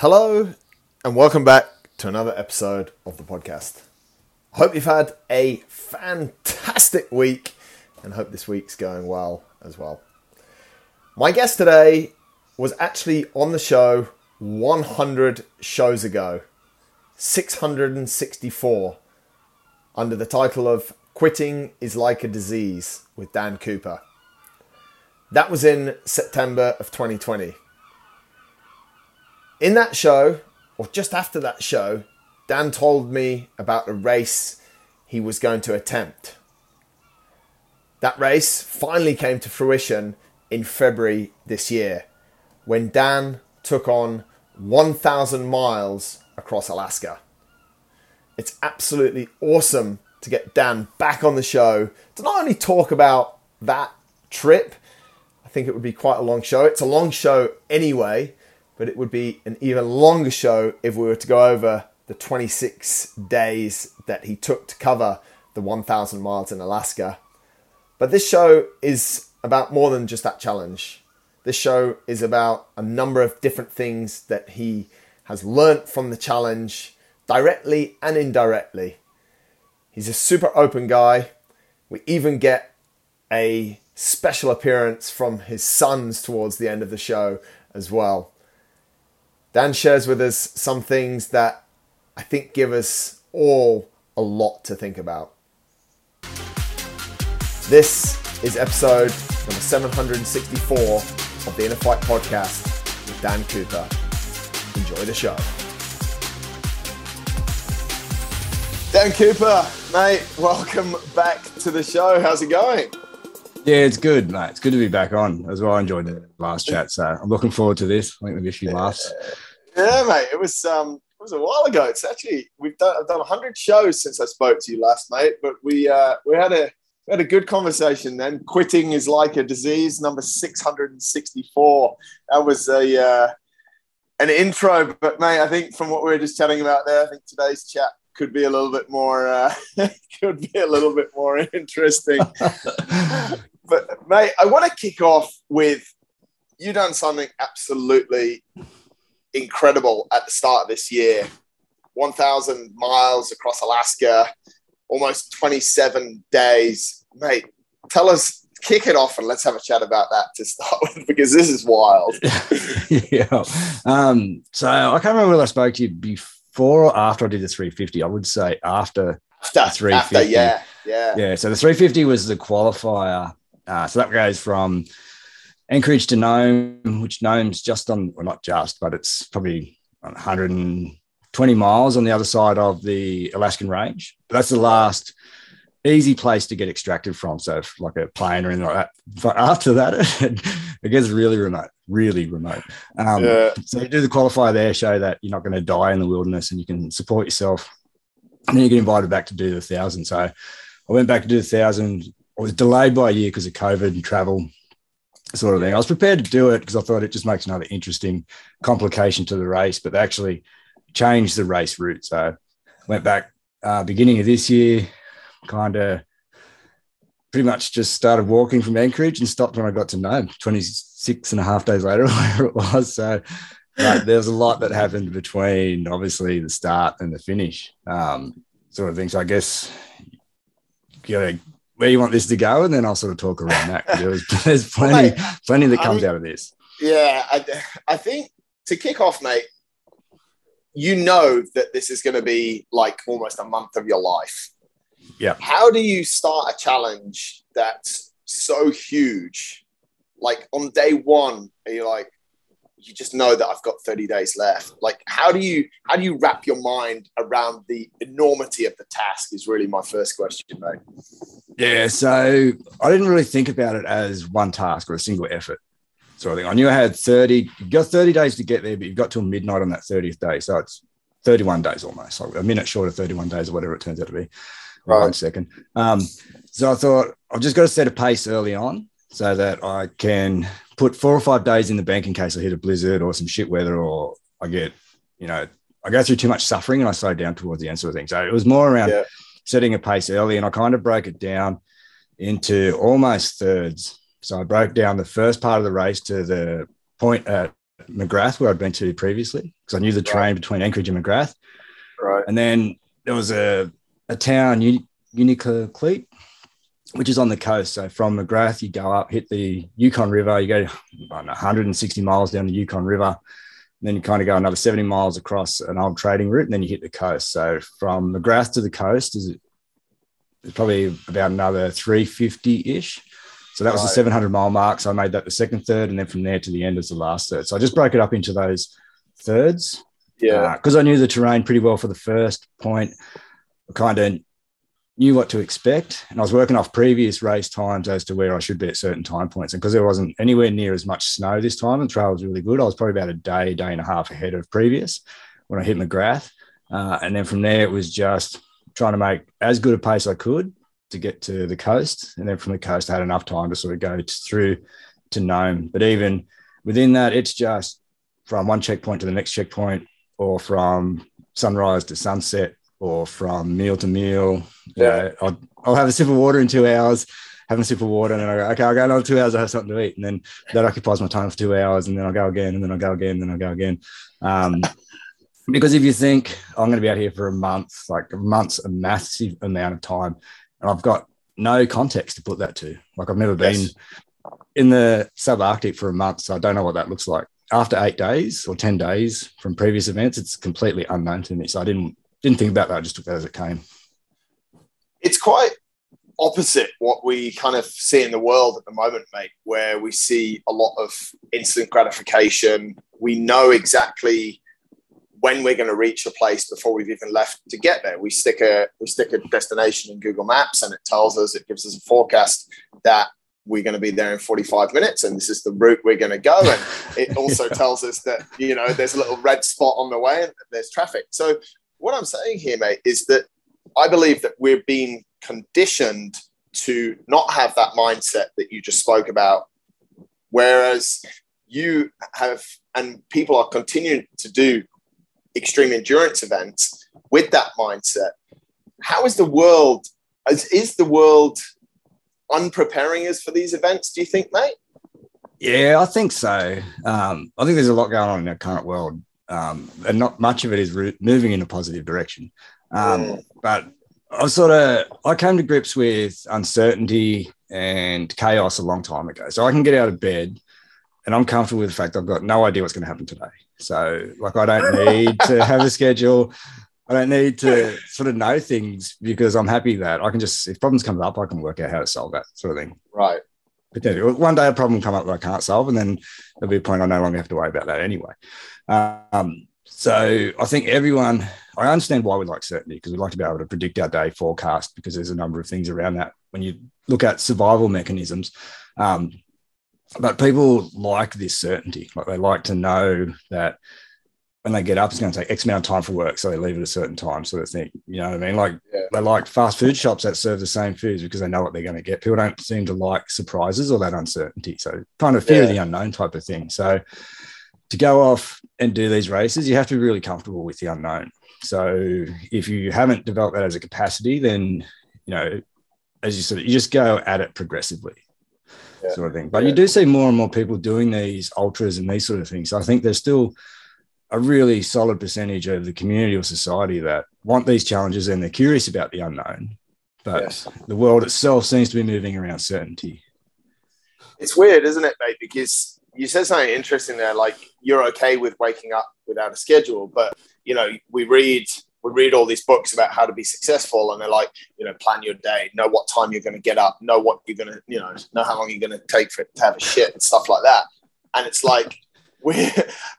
Hello, and welcome back to another episode of the podcast. I hope you've had a fantastic week and hope this week's going well as well. My guest today was actually on the show 100 shows ago, 664, under the title of Quitting is Like a Disease with Dan Cooper. That was in September of 2020. In that show, or just after that show, Dan told me about a race he was going to attempt. That race finally came to fruition in February this year when Dan took on 1,000 miles across Alaska. It's absolutely awesome to get Dan back on the show to not only talk about that trip, I think it would be quite a long show. It's a long show anyway, but it would be an even longer show if we were to go over the 26 days that he took to cover the 1,000 miles in Alaska. But this show is about more than just that challenge. This show is about a number of different things that he has learnt from the challenge, directly and indirectly. He's a super open guy. We even get a special appearance from his sons towards the end of the show as well. Dan shares with us some things that I think give us all a lot to think about. This is episode number 764 of the Inner Fight podcast with Dan Cooper. Enjoy the show. Dan Cooper, mate, welcome back to the show. How's it going? Yeah, it's good, mate. It's good to be back on as well. I enjoyed the last chat, so I'm looking forward to this. I think there'll be a few laughs. Yeah, mate. It was um, it was a while ago. It's actually we've done I've done hundred shows since I spoke to you last, mate. But we uh, we had a we had a good conversation then. Quitting is like a disease, number six hundred and sixty four. That was a uh, an intro, but mate, I think from what we were just chatting about there, I think today's chat could be a little bit more uh, could be a little bit more interesting. but mate, I want to kick off with you done something absolutely incredible at the start of this year. 1,000 miles across Alaska, almost 27 days. Mate, tell us, kick it off and let's have a chat about that to start with because this is wild. yeah. Um, so I can't remember whether I spoke to you before or after I did the 350. I would say after, after 350. After, yeah. Yeah. Yeah. So the 350 was the qualifier. Uh, so that goes from Anchorage to Nome, which Nome's just on, well, not just, but it's probably 120 miles on the other side of the Alaskan range. That's the last easy place to get extracted from. So, like a plane or anything like that. But after that, it gets really remote, really remote. Um, yeah. So, you do the qualifier there, show that you're not going to die in the wilderness and you can support yourself. And then you get invited back to do the thousand. So, I went back to do the thousand. I was delayed by a year because of COVID and travel sort of thing. I was prepared to do it because I thought it just makes another interesting complication to the race, but they actually changed the race route. So went back uh, beginning of this year, kind of pretty much just started walking from Anchorage and stopped when I got to Nome 26 and a half days later, whatever it was. So there's a lot that happened between obviously the start and the finish um, sort of thing. So I guess you got to where you want this to go, and then I'll sort of talk around that. There's, there's plenty, mate, plenty that comes I mean, out of this. Yeah, I, I think to kick off, mate, you know that this is going to be like almost a month of your life. Yeah. How do you start a challenge that's so huge? Like on day one, are you like, you just know that I've got 30 days left. Like, how do you how do you wrap your mind around the enormity of the task? Is really my first question, mate. Yeah, so I didn't really think about it as one task or a single effort sort of thing. I knew I had 30, you got 30 days to get there, but you've got till midnight on that 30th day. So it's 31 days almost, like a minute short of 31 days or whatever it turns out to be. Right. One second. Um, so I thought I've just got to set a pace early on so that I can put four or five days in the bank in case I hit a blizzard or some shit weather or I get, you know, I go through too much suffering and I slow down towards the end sort of thing. So it was more around yeah setting a pace early, and I kind of broke it down into almost thirds. So I broke down the first part of the race to the point at at McGrath, where I'd been to previously, because I knew the terrain right. between Anchorage and McGrath. Right. And then there was a, a town, Unalakleet, which is on the coast. So from McGrath, you go up, hit the Yukon River, you go know, 160 miles down the Yukon River. then you kind of go another 70 miles across an old trading route, and then you hit the coast. So from McGrath to the coast is probably about another 350 ish. So that was right. the 700 mile mark. So I made that the second third, and then from there to the end is the last third. So I just broke it up into those thirds. Yeah. Because uh, I knew the terrain pretty well for the first point. I kind of knew what to expect. And I was working off previous race times as to where I should be at certain time points. And because there wasn't anywhere near as much snow this time, the trail was really good, I was probably about a day, day and a half ahead of previous when I hit McGrath. Uh, and then from there, it was just trying to make as good a pace I could to get to the coast. And then from the coast, I had enough time to sort of go through to Nome. But even within that, it's just from one checkpoint to the next checkpoint or from sunrise to sunset or from meal to meal. Yeah. I'll, I'll have a sip of water in two hours, have a sip of water, and then I go, okay, I'll go another two hours, I have something to eat. And then that occupies my time for two hours, and then I'll go again, and then I'll go again, and then I'll go again. Um, because if you think I'm going to be out here for a month, like a month's a massive amount of time, and I've got no context to put that to. Like I've never yes. been in the subarctic for a month, so I don't know what that looks like. After eight days or ten days from previous events, it's completely unknown to me. So I didn't didn't think about that. I just took that as it came. It's quite opposite what we kind of see in the world at the moment, mate, where we see a lot of instant gratification. We know exactly when we're going to reach a place before we've even left to get there. We stick a we stick a destination in Google Maps and it tells us it gives us a forecast that we're going to be there in 45 minutes and this is the route we're going to go and it also yeah. tells us that you know there's a little red spot on the way and there's traffic so what i'm saying here mate is that i believe that we're being conditioned to not have that mindset that you just spoke about whereas you have and people are continuing to do extreme endurance events with that mindset, how is the world, is, is the world unpreparing us for these events, do you think, mate? Yeah, I think so. Um, I think there's a lot going on in our current world, um, and not much of it is re- moving in a positive direction. Um, yeah. But I sort of I came to grips with uncertainty and chaos a long time ago. So I can get out of bed and I'm comfortable with the fact I've got no idea what's going to happen today. So, like, I don't need to have a schedule. I don't need to sort of know things because I'm happy that I can just, if problems come up, I can work out how to solve that sort of thing. Right. Potentially. One day a problem will come up that I can't solve, and then there'll be a point I no longer have to worry about that anyway. Um, so I think everyone, I understand why we like certainty because we like to be able to predict our day forecast because there's a number of things around that. When you look at survival mechanisms, um, but people like this certainty. Like they like to know that when they get up, it's going to take X amount of time for work. So they leave at a certain time. So they think, you know what I mean? Like yeah. they like fast food shops that serve the same foods because they know what they're going to get. People don't seem to like surprises or that uncertainty. So kind of fear yeah. of the unknown type of thing. So to go off and do these races, you have to be really comfortable with the unknown. So if you haven't developed that as a capacity, then, you know, as you said, you just go at it progressively yeah. sort of thing. But yeah. you do see more and more people doing these ultras and these sort of things. So I think there's still a really solid percentage of the community or society that want these challenges and they're curious about the unknown. But yes. the world itself seems to be moving around certainty. It's weird, isn't it, mate? Because you said something interesting there, like you're okay with waking up without a schedule, but you know, we read we read all these books about how to be successful and they're like you know plan your day know what time you're going to get up know what you're going to you know know how long you're going to take for it to have a shit and stuff like that. And it's like we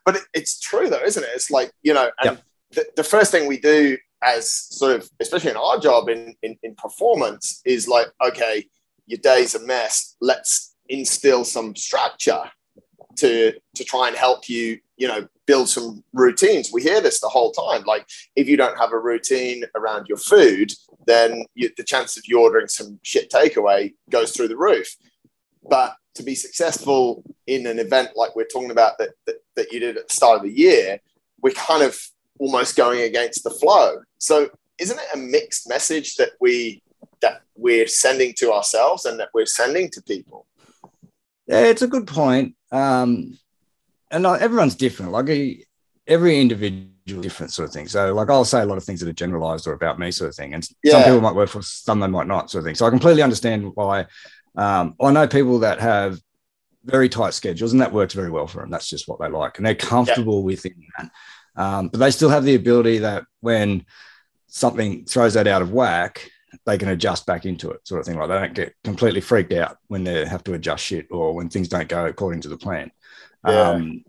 but it, it's true though isn't it? It's like you know and the, the first thing we do as sort of especially in our job in, in in performance is like okay your day's a mess let's instill some structure to to try and help you you know build some routines. We hear this the whole time. Like if you don't have a routine around your food then you, the chance of you ordering some shit takeaway goes through the roof. But to be successful in an event like we're talking about that, that, that you did at the start of the year we're kind of almost going against the flow. So isn't it a mixed message that we that we're sending to ourselves and that we're sending to people? Yeah, it's a good point. Um, and everyone's different. Like every individual different sort of thing. So like I'll say a lot of things that are generalized or about me sort of thing. And yeah. some people might work for some they might not sort of thing. So I completely understand why um, I know people that have very tight schedules and that works very well for them. That's just what they like. And they're comfortable yeah. within that. Um, but they still have the ability that when something throws that out of whack, they can adjust back into it, sort of thing. Like they don't get completely freaked out when they have to adjust shit or when things don't go according to the plan. Yeah. Um,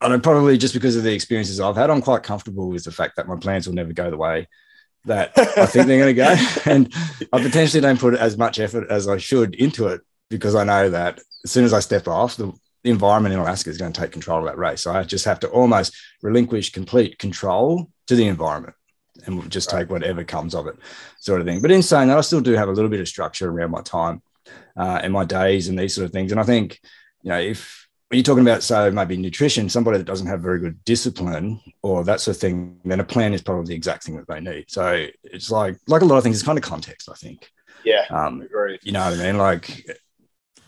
and probably just because of the experiences I've had, I'm quite comfortable with the fact that my plans will never go the way that I think they're going to go. And I potentially don't put as much effort as I should into it because I know that as soon as I step off, the, the environment in Alaska is going to take control of that race. So I just have to almost relinquish complete control to the environment and we'll just take whatever comes of it, sort of thing. But in saying that, I still do have a little bit of structure around my time uh, and my days and these sort of things. And I think, you know, if when you're talking about, so maybe nutrition, somebody that doesn't have very good discipline or that sort of thing, then a plan is probably the exact thing that they need. So it's like, like a lot of things, it's kind of context, I think. Yeah. Um, you know what I mean? Like,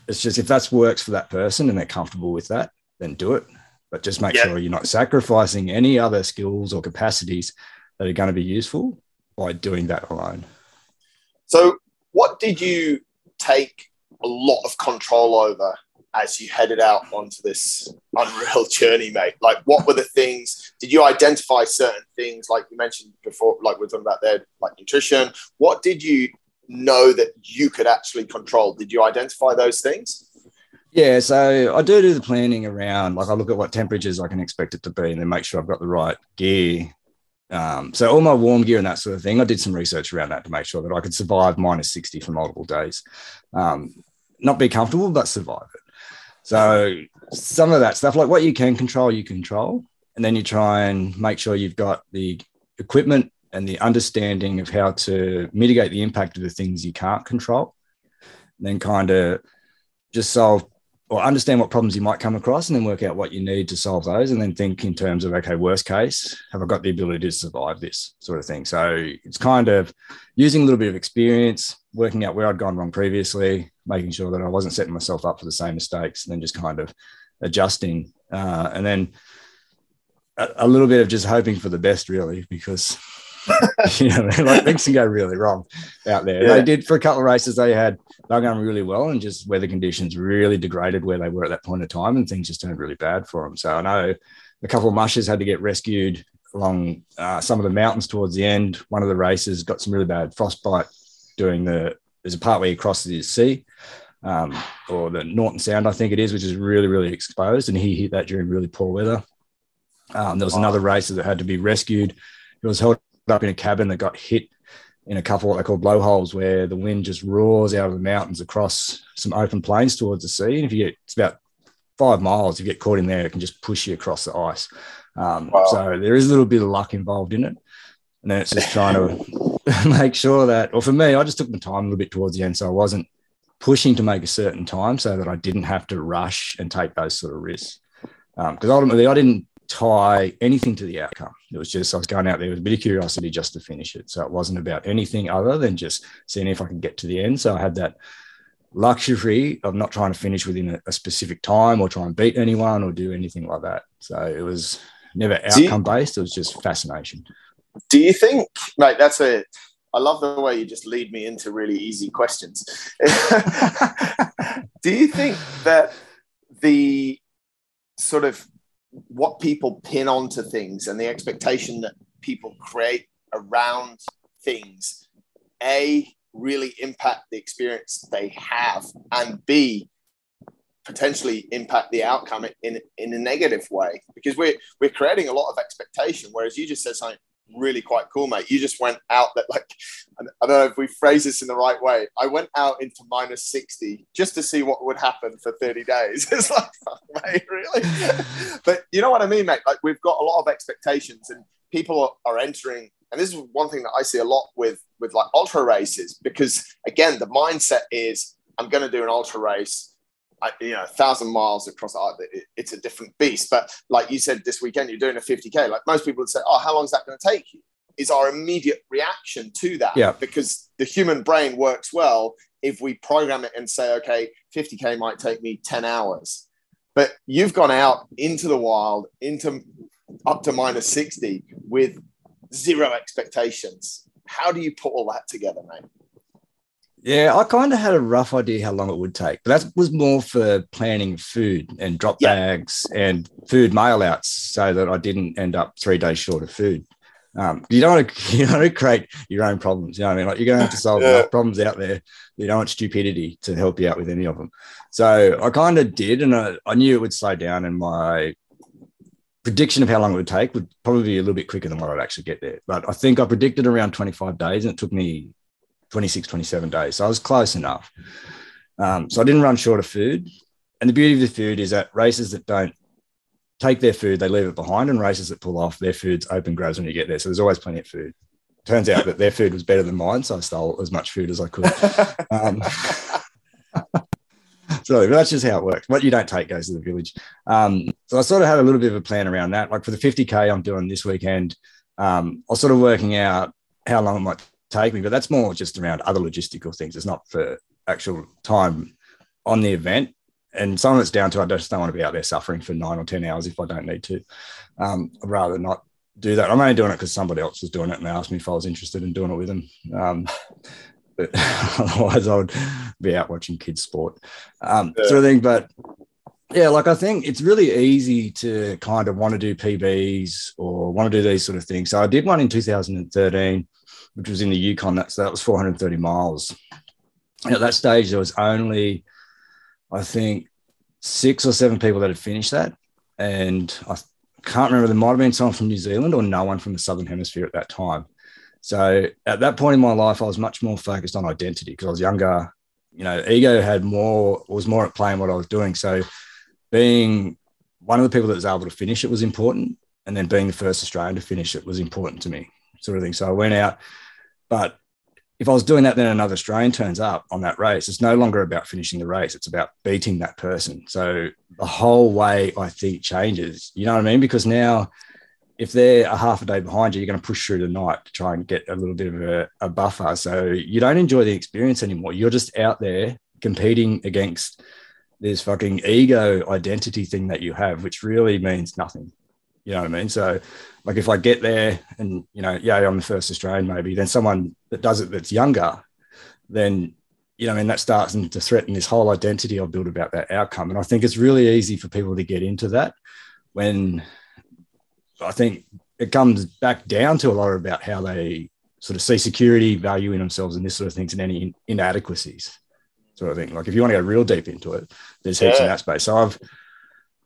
it's just if that works for that person and they're comfortable with that, then do it. But just make yeah. sure you're not sacrificing any other skills or capacities that are going to be useful by doing that alone. So, what did you take a lot of control over as you headed out onto this unreal journey, mate? Like, what were the things? Did you identify certain things, like you mentioned before, like we are talking about there, like nutrition? What did you know that you could actually control? Did you identify those things? Yeah, so I do do the planning around, like I look at what temperatures I can expect it to be and then make sure I've got the right gear. Um, so all my warm gear and that sort of thing, I did some research around that to make sure that I could survive minus 60 for multiple days. Um, not be comfortable, but survive it. So some of that stuff, like what you can control, you control, and then you try and make sure you've got the equipment and the understanding of how to mitigate the impact of the things you can't control. And then kind of just solve or understand what problems you might come across and then work out what you need to solve those and then think in terms of okay worst case have i got the ability to survive this sort of thing? So it's kind of using a little bit of experience working out where i'd gone wrong previously making sure that i wasn't setting myself up for the same mistakes and then just kind of adjusting. Uh, and then a, a little bit of just hoping for the best really because you know, like things can go really wrong out there. Yeah. They did for a couple of races. They had they were going really well, and just weather conditions really degraded where they were at that point of time, and things just turned really bad for them. So I know a couple of mushers had to get rescued along uh, some of the mountains towards the end. One of the races got some really bad frostbite doing the. There's a part where you cross the sea. Um, or the Norton Sound, I think it is, which is really, really exposed. And he hit that during really poor weather. Um, there was wow. another racer that had to be rescued. It was held up in a cabin that got hit in a couple of what they call blowholes where the wind just roars out of the mountains across some open plains towards the sea. And if you get, it's about five miles, if you get caught in there, it can just push you across the ice. Um, wow. So there is a little bit of luck involved in it. And then it's just trying to make sure that, or for me, I just took my time a little bit towards the end. So I wasn't pushing to make a certain time so that I didn't have to rush and take those sort of risks. Because um, ultimately, I didn't tie anything to the outcome. It was just I was going out there with a bit of curiosity just to finish it. So it wasn't about anything other than just seeing if I could get to the end. So I had that luxury of not trying to finish within a, a specific time or try and beat anyone or do anything like that. So it was never outcome based. It was just fascination. Do you think, mate? That's a. I love the way you just lead me into really easy questions. do you think that the sort of what people pin onto things and the expectation that people create around things. A really impact the experience they have and b potentially impact the outcome in, in a negative way. Because we're we're creating a lot of expectation whereas you just said something really quite cool, mate. You just went out that like I don't know if we phrase this in the right way. I went out into minus 60 just to see what would happen for 30 days. It's like, mate, really? but you know what I mean, mate? Like we've got a lot of expectations and people are entering, and this is one thing that I see a lot with with like ultra races, because again, the mindset is I'm gonna do an ultra race you know, a thousand miles across, it's a different beast. But like you said, this weekend you're doing a 50k. Like most people would say, "Oh, how long is that going to take you?" Is our immediate reaction to that? Yeah. Because the human brain works well if we program it and say, "Okay, 50k might take me 10 hours." But you've gone out into the wild, into up to minus 60 with zero expectations. How do you put all that together, mate? Yeah, I kind of had a rough idea how long it would take, but that was more for planning food and drop yeah. bags and food mail outs so that I didn't end up three days short of food. Um, you don't want to you don't want to create your own problems. You know what I mean? Like you're going to have to solve yeah. problems out there. You don't want stupidity to help you out with any of them. So I kind of did, and I, I knew it would slow down, and my prediction of how long it would take would probably be a little bit quicker than what I'd actually get there. But I think I predicted around 25 days, and it took me 26, 27 days. So I was close enough. Um, so I didn't run short of food. And the beauty of the food is that races that don't take their food, they leave it behind, and races that pull off, their food's open grabs when you get there. So there's always plenty of food. Turns out that their food was better than mine, so I stole as much food as I could. Um, so that's just how it works. What you don't take goes to the village. Um, so I sort of had a little bit of a plan around that. Like for the 50k I'm doing this weekend, um, I was sort of working out how long it might take me, but that's more just around other logistical things. It's not for actual time on the event. And some of it's down to I just don't want to be out there suffering for nine or 10 hours if I don't need to. Um, I'd rather not do that. I'm only doing it because somebody else was doing it and they asked me if I was interested in doing it with them. Um, but otherwise, I would be out watching kids' sport, um, yeah. sort of thing. But yeah, like I think it's really easy to kind of want to do PBs or want to do these sort of things. So I did one in 2013 which was in the Yukon. That's that was 430 miles. And at that stage, there was only, I think, six or seven people that had finished that, and I can't remember. There might have been someone from New Zealand or no one from the Southern Hemisphere at that time. So at that point in my life, I was much more focused on identity because I was younger. You know, ego had more was more at play in what I was doing. So being one of the people that was able to finish it was important, and then being the first Australian to finish it was important to me, sort of thing. So I went out but if I was doing that, then another Australian turns up on that race. It's no longer about finishing the race. It's about beating that person. So the whole way I think changes. You know what I mean? Because now, if they're a half a day behind you, you're going to push through the night to try and get a little bit of a, a buffer. So you don't enjoy the experience anymore. You're just out there competing against this fucking ego identity thing that you have, which really means nothing. You know what I mean? So, like, if I get there and you know, yeah, I'm the first Australian, maybe then someone that does it that's younger, then you know, I mean, that starts to threaten this whole identity I've built about that outcome. And I think it's really easy for people to get into that when I think it comes back down to a lot about how they sort of see security, value in themselves, and this sort of things, and any inadequacies, sort of thing. Like if you want to go real deep into it, there's heaps yeah. in that space. So I've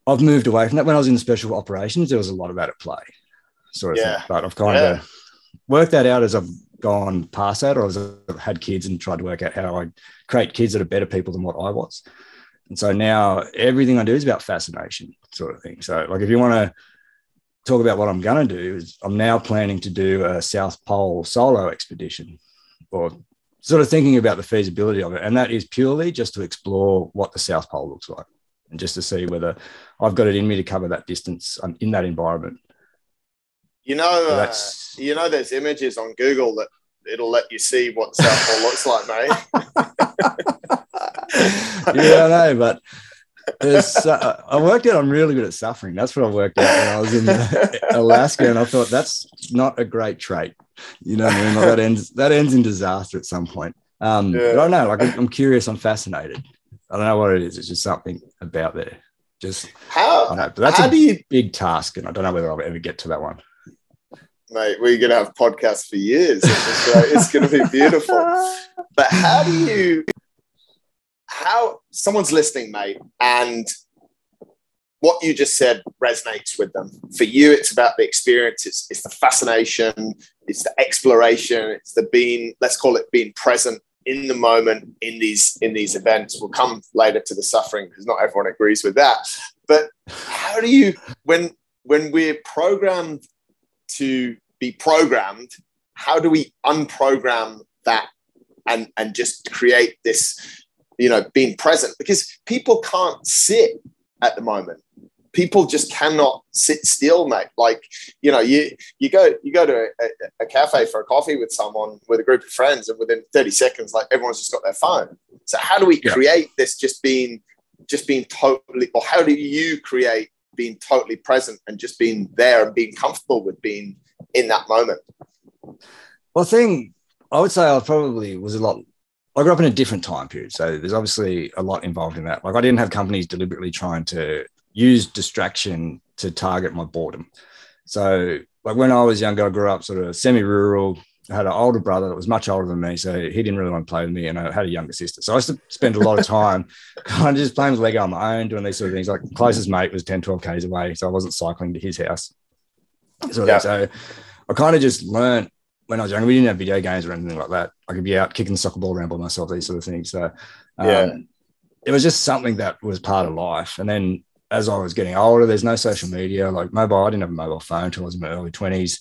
I've moved away from that. When I was in the special operations, there was a lot of that at play, sort of yeah. thing. But I've kind yeah. of worked that out as I've gone past that, or as I've had kids and tried to work out how I create kids that are better people than what I was. And so now everything I do is about fascination, sort of thing. So, like, if you want to talk about what I'm going to do, is I'm now planning to do a South Pole solo expedition, or sort of thinking about the feasibility of it. And that is purely just to explore what the South Pole looks like and just to see whether I've got it in me to cover that distance in that environment. You know, uh, you know, there's images on Google that it'll let you see what South Pole looks like, mate. yeah, I know, but uh, I worked out I'm really good at suffering. That's what I worked out when I was in Alaska, and I thought that's not a great trait. You know, I mean, like that ends that ends in disaster at some point. Um, yeah. But I don't know. Like I'm curious. I'm fascinated. I don't know what it is. It's just something about there. Just how? Know, that's how a do you, big task, and I don't know whether I'll ever get to that one. Mate, we're gonna have podcasts for years. It's, it's gonna be beautiful. But how do you? How someone's listening, mate, and what you just said resonates with them. For you, it's about the experience, it's, it's the fascination, it's the exploration, it's the being, let's call it being present in the moment in these in these events. We'll come later to the suffering because not everyone agrees with that. But how do you when when we're programmed to be programmed, how do we unprogram that and and just create this, you know, being present? Because people can't sit at the moment people just cannot sit still, mate. Like, you know, you you go you go to a, a, cafe for a coffee with someone with a group of friends, and within 30 seconds, like everyone's just got their phone. So how do we yeah. create this just being just being totally, or how do you create being totally present and just being there and being comfortable with being in that moment? Well, thing I would say I probably was a lot. I grew up in a different time period, so there's obviously a lot involved in that. Like I didn't have companies deliberately trying to use distraction to target my boredom. So, like when I was younger, I grew up sort of semi-rural, had an older brother that was much older than me, so he didn't really want to play with me, and I had a younger sister. So I used to spend a lot of time kind of just playing with Lego on my own, doing these sort of things. Like closest mate was 10, 12 Ks away, so I wasn't cycling to his house. So, yeah. so I kind of just learned when I was younger, we didn't have video games or anything like that. I could be out kicking the soccer ball around by myself, these sort of things. So um, yeah. it was just something that was part of life. And then as I was getting older, there's no social media, like mobile. I didn't have a mobile phone until I was in my early 20s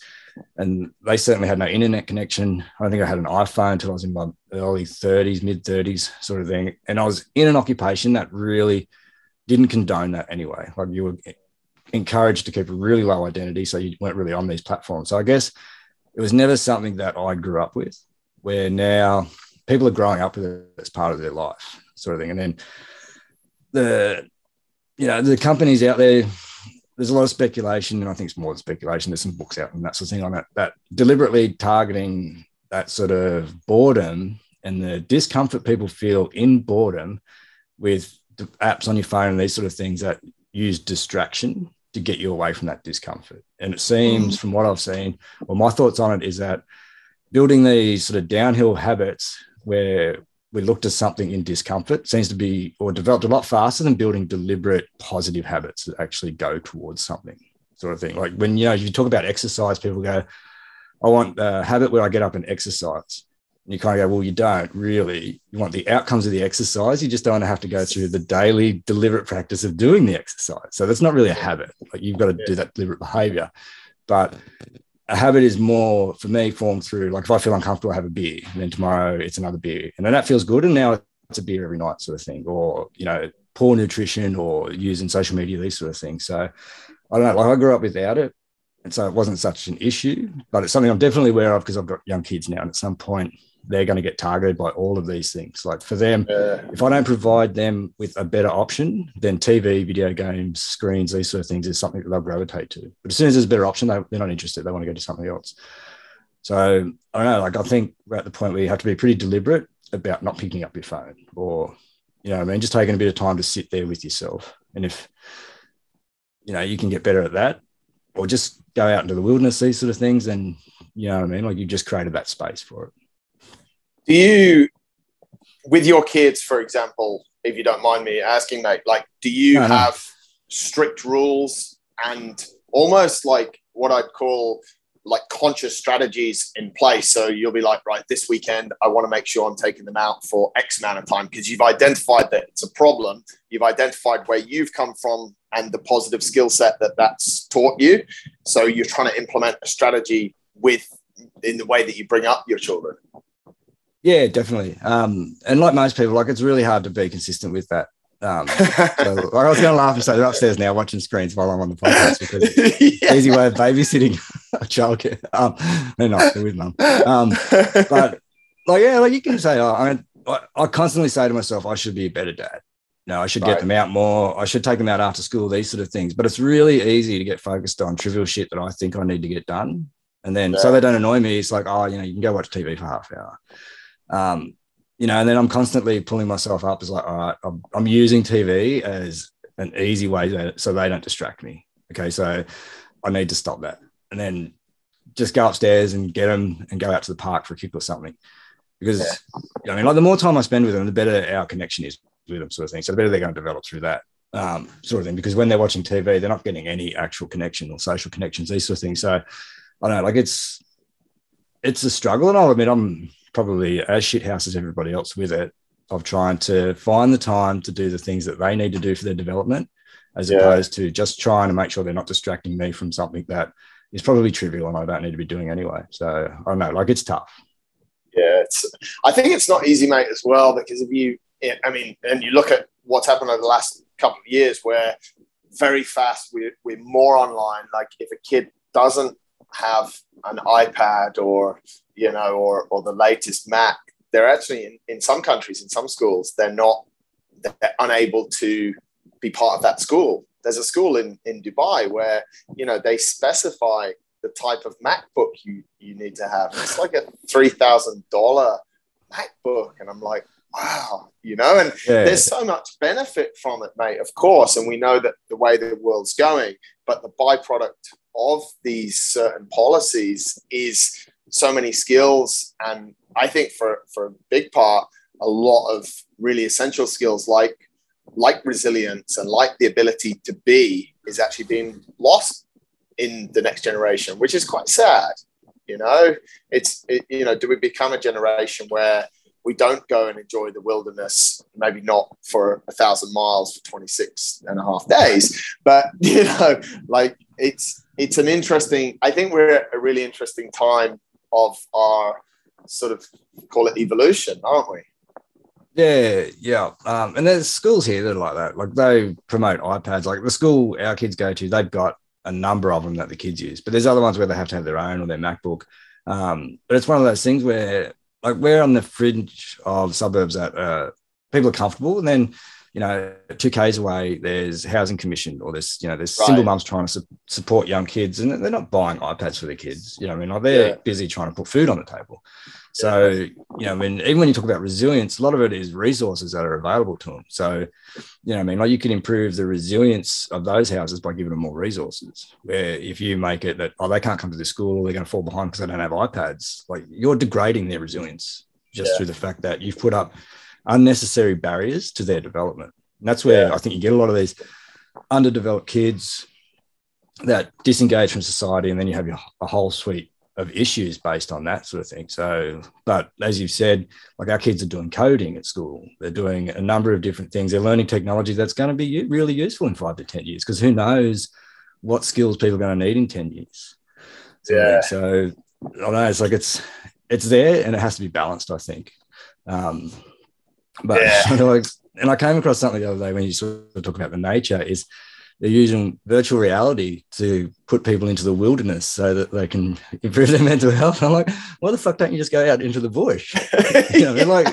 and they certainly had no internet connection. I don't think I had an iPhone until I was in my early 30s, mid 30s, sort of thing. And I was in an occupation that really didn't condone that anyway. Like you were encouraged to keep a really low identity, so you weren't really on these platforms. So I guess it was never something that I grew up with. Where now people are growing up with it as part of their life, sort of thing. And then the you know the companies out there there's a lot of speculation, and I think it's more than speculation. There's some books out and that sort of thing on it that deliberately targeting that sort of boredom and the discomfort people feel in boredom with apps on your phone and these sort of things that use distraction to get you away from that discomfort. And it seems, mm. from what I've seen, well, my thoughts on it is that building these sort of downhill habits where we looked at something in discomfort. Seems to be or developed a lot faster than building deliberate positive habits that actually go towards something sort of thing. Like when you know if you talk about exercise people go i want a habit where i get up and exercise. And you kind of go well you don't really. You want the outcomes of the exercise. You just don't want to have to go through the daily deliberate practice of doing the exercise. So that's not really a habit. Like you've got to do that deliberate behavior. But a habit is more for me formed through like if I feel uncomfortable, I have a beer, and then tomorrow it's another beer, and then that feels good, and now it's a beer every night, sort of thing, or you know, poor nutrition or using social media, these sort of things. So I don't know, like I grew up without it, and so it wasn't such an issue, but it's something I'm definitely aware of because I've got young kids now, and at some point they're going to get targeted by all of these things. Like for them, yeah. if I don't provide them with a better option, then TV, video games, screens, these sort of things is something that they'll gravitate to. But as soon as there's a better option, they, are not interested. They want to go to something else. So I don't know. Like I think we're at the point where you have to be pretty deliberate about not picking up your phone, or you know, I mean, just taking a bit of time to sit there with yourself. And if you know you can get better at that, or just go out into the wilderness, these sort of things, then you know what I mean. Like you just created that space for it. Do you, with your kids, for example, if you don't mind me asking, mate, like, do you no, have strict rules and almost like what I'd call like conscious strategies in place. So you'll be like, right, this weekend, I want to make sure I'm taking them out for X amount of time because you've identified that it's a problem. You've identified where you've come from and the positive skill set that that's taught you. So you're trying to implement a strategy with in the way that you bring up your children. Yeah, definitely. Um, and like most people, like it's really hard to be consistent with that. Um, so, like I was going to laugh and say they're upstairs now watching screens while I'm on the podcast because yeah. easy way of babysitting a childcare. Um, they're not they're with mum. Um, but like yeah, like you can say, oh, I, I, I constantly say to myself, I should be a better dad. No, I should right. get them out more. I should take them out after school. These sort of things. But it's really easy to get focused on trivial shit that I think I need to get done, and then yeah. so they don't annoy me. It's like, oh, you know, you can go watch TV for half an hour. Um, you know, and then I'm constantly pulling myself up as like, all right, I'm, I'm using TV as an easy way to, so they don't distract me. Okay, so I need to stop that, and then just go upstairs and get them and go out to the park for a kick or something. Because yeah. you know, I mean, like the more time I spend with them, the better our connection is with them, sort of thing. So the better they're going to develop through that um, sort of thing. Because when they're watching TV, they're not getting any actual connection or social connections, these sort of things. So I don't know, like it's it's a struggle, and I'll admit I'm probably as shithouse as everybody else with it of trying to find the time to do the things that they need to do for their development as yeah. opposed to just trying to make sure they're not distracting me from something that is probably trivial and I don't need to be doing anyway. So I don't know, like it's tough. Yeah, it's. I think it's not easy, mate, as well, because if you, I mean, and you look at what's happened over the last couple of years, where very fast we're, we're more online. Like if a kid doesn't have an iPad or you know, or or the latest Mac, they're actually in, in some countries, in some schools, they're not they're unable to be part of that school. There's a school in, in Dubai where, you know, they specify the type of MacBook you, you need to have. It's like a $3,000 MacBook. And I'm like, wow, you know, and yeah. there's so much benefit from it, mate, of course. And we know that the way the world's going, but the byproduct of these certain policies is so many skills. And I think for, for a big part, a lot of really essential skills like like resilience and like the ability to be is actually being lost in the next generation, which is quite sad. You know, it's it, you know, do we become a generation where we don't go and enjoy the wilderness, maybe not for a thousand miles for 26 and a half days, but you know, like it's it's an interesting. I think we're at a really interesting time of our sort of call it evolution, aren't we? Yeah, yeah. Um, and there's schools here that are like that. Like they promote iPads. Like the school our kids go to, they've got a number of them that the kids use. But there's other ones where they have to have their own or their MacBook. Um, but it's one of those things where like we're on the fringe of suburbs that uh, people are comfortable, and then you know, two k's away, there's housing commission, or there's you know, there's right. single mums trying to su- support young kids, and they're not buying iPads for their kids. You know, I mean, like they're yeah. busy trying to put food on the table. So, you know, I mean, even when you talk about resilience, a lot of it is resources that are available to them. So, you know, I mean, like you can improve the resilience of those houses by giving them more resources. Where if you make it that, oh, they can't come to the school, they're going to fall behind because they don't have iPads, like you're degrading their resilience just yeah. through the fact that you've put up unnecessary barriers to their development. And that's where yeah. I think you get a lot of these underdeveloped kids that disengage from society, and then you have your, a whole suite of issues based on that sort of thing. So, but as you've said, like our kids are doing coding at school, they're doing a number of different things. They're learning technology that's going to be really useful in five to 10 years because who knows what skills people are going to need in 10 years. So, yeah. So I don't know. It's like it's, it's there and it has to be balanced, I think. Um, but yeah. and I came across something the other day when you sort of talk about the nature is they're using virtual reality to put people into the wilderness so that they can improve their mental health. I'm like, why the fuck don't you just go out into the bush? you know, like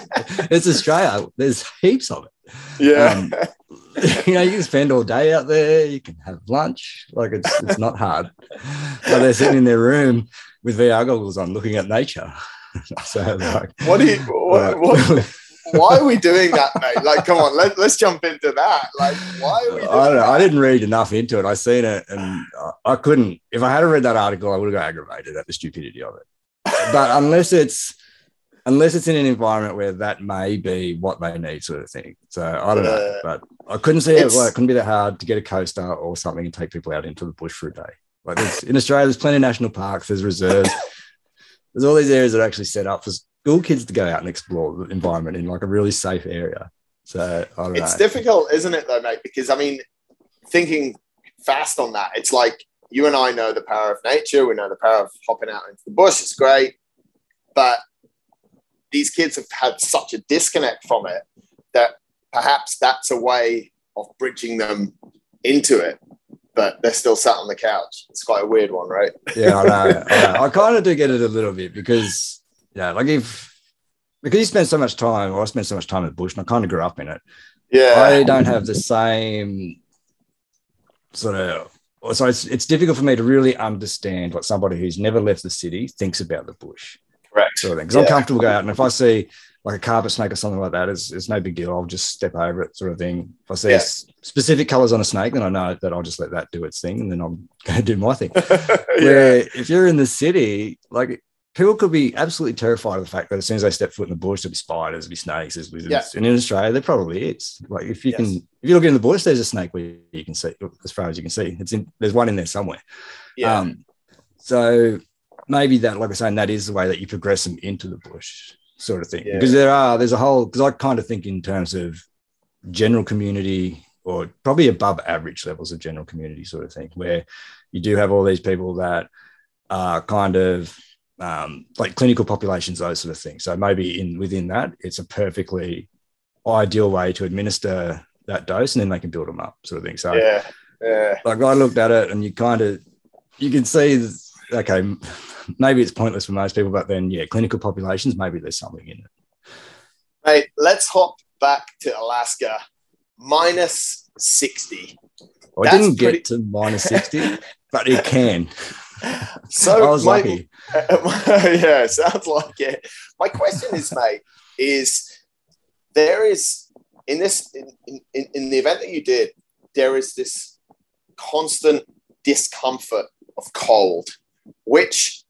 it's Australia. There's heaps of it. Yeah. Um, you know, you can spend all day out there. You can have lunch. Like it's it's not hard. But they're sitting in their room with VR goggles on, looking at nature. so like, what do you what, uh, what why are we doing that, mate? Like, come on, let, let's jump into that. Like, why are we? I don't know. That? I didn't read enough into it. I seen it, and I couldn't. If I hadn't read that article, I would have got aggravated at the stupidity of it. But unless it's unless it's in an environment where that may be what they need, sort of thing. So I don't uh, know, but I couldn't see it. Well, it couldn't be that hard to get a coaster or something and take people out into the bush for a day. Like in Australia, there's plenty of national parks, there's reserves, there's all these areas that are actually set up for school kids to go out and explore the environment in like a really safe area. So it's know. difficult, isn't it, though, mate? Because I mean, thinking fast on that, it's like you and I know the power of nature. We know the power of hopping out into the bush. It's great, but these kids have had such a disconnect from it that perhaps that's a way of bridging them into it. But they're still sat on the couch. It's quite a weird one, right? Yeah, I know. I, know. I kind of do get it a little bit because yeah, like if because you spend so much time, or I spent so much time in the bush, and I kind of grew up in it. Yeah, I don't have the same sort of. So it's it's difficult for me to really understand what somebody who's never left the city thinks about the bush. Correct. Sort of thing. Because yeah. I'm comfortable going out, and if I see like a carpet snake or something like that, it's, it's no big deal. I'll just step over it, sort of thing. If I see yeah. specific colors on a snake, then I know that I'll just let that do its thing, and then I'm going to do my thing. yeah. Where if you're in the city, like people could be absolutely terrified of the fact that as soon as they step foot in the bush, there'll be spiders, there'll be snakes, there's lizards. Yeah. And in Australia, there probably is. Like if you yes. can, if you look in the bush, there's a snake where you can see, as far as you can see. It's in, there's one in there somewhere. Yeah. Um, so maybe that, like I was saying, that is the way that you progress them into the bush, sort of thing. Yeah. Because there are, there's a whole, because I kind of think in terms of general community or probably above average levels of general community sort of thing, where you do have all these people that are kind of um, like clinical populations, those sort of things. So maybe in within that, it's a perfectly ideal way to administer that dose, and then they can build them up, sort of thing. So yeah, yeah. Like I looked at it, and you kind of you can see, okay, maybe it's pointless for most people, but then yeah, clinical populations, maybe there's something in it. Mate, let's hop back to Alaska minus 60. Well, I didn't pretty... get to minus 60, but it can. So I was my, lucky. yeah, sounds like it. My question is, mate, is there is in this in, in, in the event that you did, there is this constant discomfort of cold, which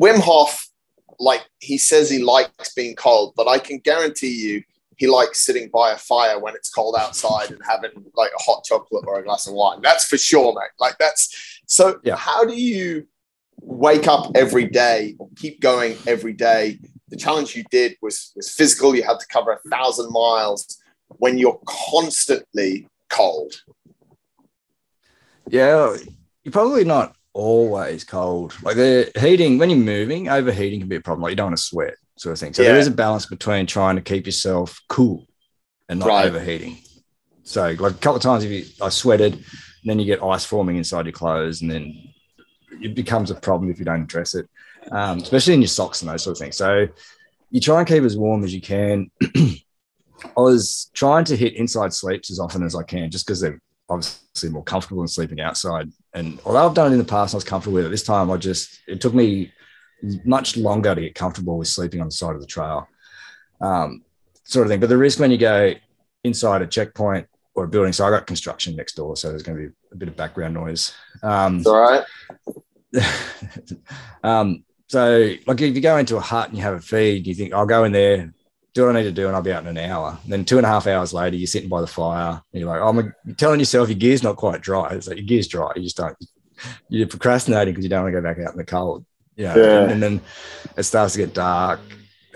Wim Hof, like he says he likes being cold, but I can guarantee you he likes sitting by a fire when it's cold outside and having like a hot chocolate or a glass of wine. That's for sure, mate. Like that's so. Yeah. How do you wake up every day, or keep going every day? The challenge you did was was physical. You had to cover a thousand miles when you're constantly cold. Yeah, you're probably not always cold. Like the heating when you're moving, overheating can be a problem. Like you don't want to sweat sort of thing. So yeah. there is a balance between trying to keep yourself cool and not right. overheating. So like a couple of times if you I sweated, then you get ice forming inside your clothes, and then it becomes a problem if you don't address it, um, especially in your socks and those sort of things. So you try and keep as warm as you can. I was trying to hit inside sleeps as often as I can, just because they're obviously more comfortable than sleeping outside. And although I've done it in the past, I was comfortable with it. This time, I just it took me much longer to get comfortable with sleeping on the side of the trail, um, sort of thing. But the risk when you go inside a checkpoint or a building, so I got construction next door, so there's going to be a bit of background noise. Um, all right. um, so, like if you go into a hut and you have a feed, you think I'll go in there, do what I need to do, and I'll be out in an hour. And then two and a half hours later, you're sitting by the fire, and you're like, oh, I'm telling yourself your gear's not quite dry. It's like your gear's dry. You just don't. You're procrastinating because you don't want to go back out in the cold. Yeah. And, and, then it starts to get dark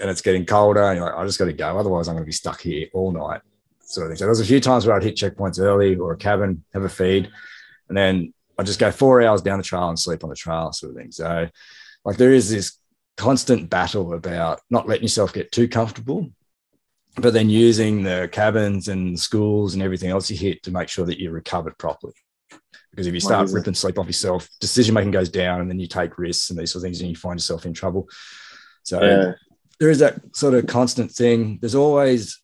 and it's getting colder. And you're like, I just got to go. Otherwise, I'm going to be stuck here all night. Sort of thing. So there's a few times where I'd hit checkpoints early or a cabin, have a feed, and then I just go four hours down the trail and sleep on the trail, sort of thing. So, like, there is this constant battle about not letting yourself get too comfortable, but then using the cabins and schools and everything else you hit to make sure that you're recovered properly. Because if you start ripping sleep off yourself, decision making goes down, and then you take risks and these sort of things, and you find yourself in trouble. So yeah. there is that sort of constant thing. There's always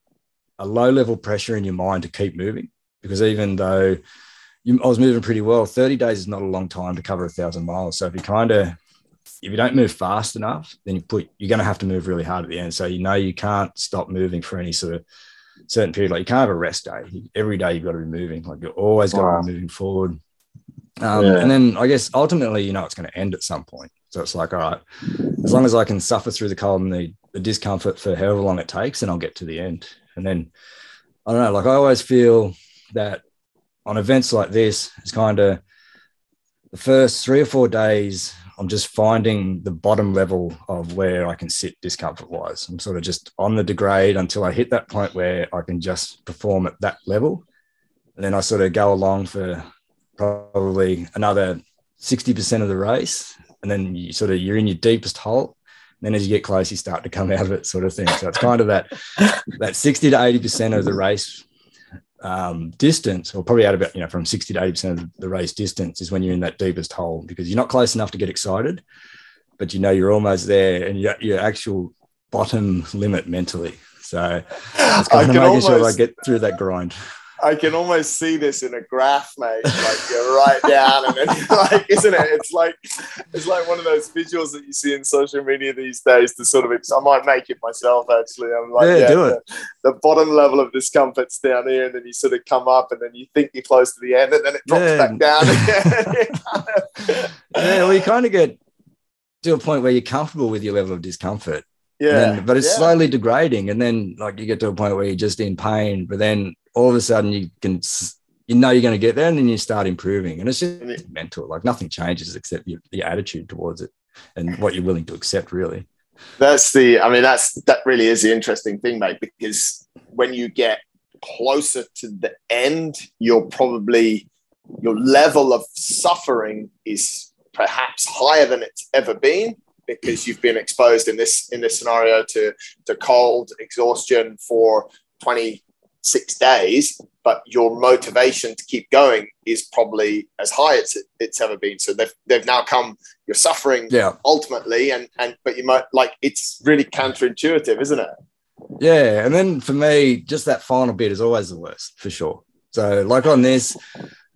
a low level pressure in your mind to keep moving, because even though you, I was moving pretty well, 30 days is not a long time to cover a thousand miles. So if you kind of if you don't move fast enough, then you put you're going to have to move really hard at the end. So you know you can't stop moving for any sort of certain period. Like you can't have a rest day. Every day you've got to be moving. Like you're always got wow. to be moving forward. Um, yeah. And then I guess ultimately, you know, it's going to end at some point. So it's like, all right, as long as I can suffer through the cold and the, the discomfort for however long it takes, and I'll get to the end. And then I don't know, like I always feel that on events like this, it's kind of the first three or four days, I'm just finding the bottom level of where I can sit discomfort wise. I'm sort of just on the degrade until I hit that point where I can just perform at that level. And then I sort of go along for probably another 60% of the race. And then you sort of, you're in your deepest hole. Then as you get close, you start to come out of it sort of thing. So it's kind of that, that 60 to 80% of the race um, distance, or probably out about, you know, from 60 to 80% of the race distance is when you're in that deepest hole because you're not close enough to get excited, but you know you're almost there and you're your actual bottom limit mentally. So it's kind of making almost, sure I get through that grind. I can almost see this in a graph, mate. Like you're right down, and then like, isn't it? It's like it's like one of those visuals that you see in social media these days. To sort of, I might make it myself. Actually, I'm like, yeah, yeah do it. The, the, bottom level of discomfort's down here, and then you sort of come up, and then you think you're close to the end, and then it drops yeah. back down again. yeah, well, you kind of get to a point where you're comfortable with your level of discomfort. Yeah, then, but it's yeah. slowly degrading, and then like you get to a point where you're just in pain. But then all of a sudden you can you know you're going to get there and then you start improving. And it's just mental like nothing changes except your, your attitude towards it and what you're willing to accept really. That's the i mean that's that really is the interesting thing mate because when you get closer to the end you're probably your level of suffering is perhaps higher than it's ever been because you've been exposed in this in this scenario to to cold exhaustion for 20 six days, but your motivation to keep going is probably as high as it's ever been. So they've they've now come. You're suffering, yeah. ultimately, and and but you might like it's really counterintuitive, isn't it? Yeah, and then for me, just that final bit is always the worst for sure. So, like on this,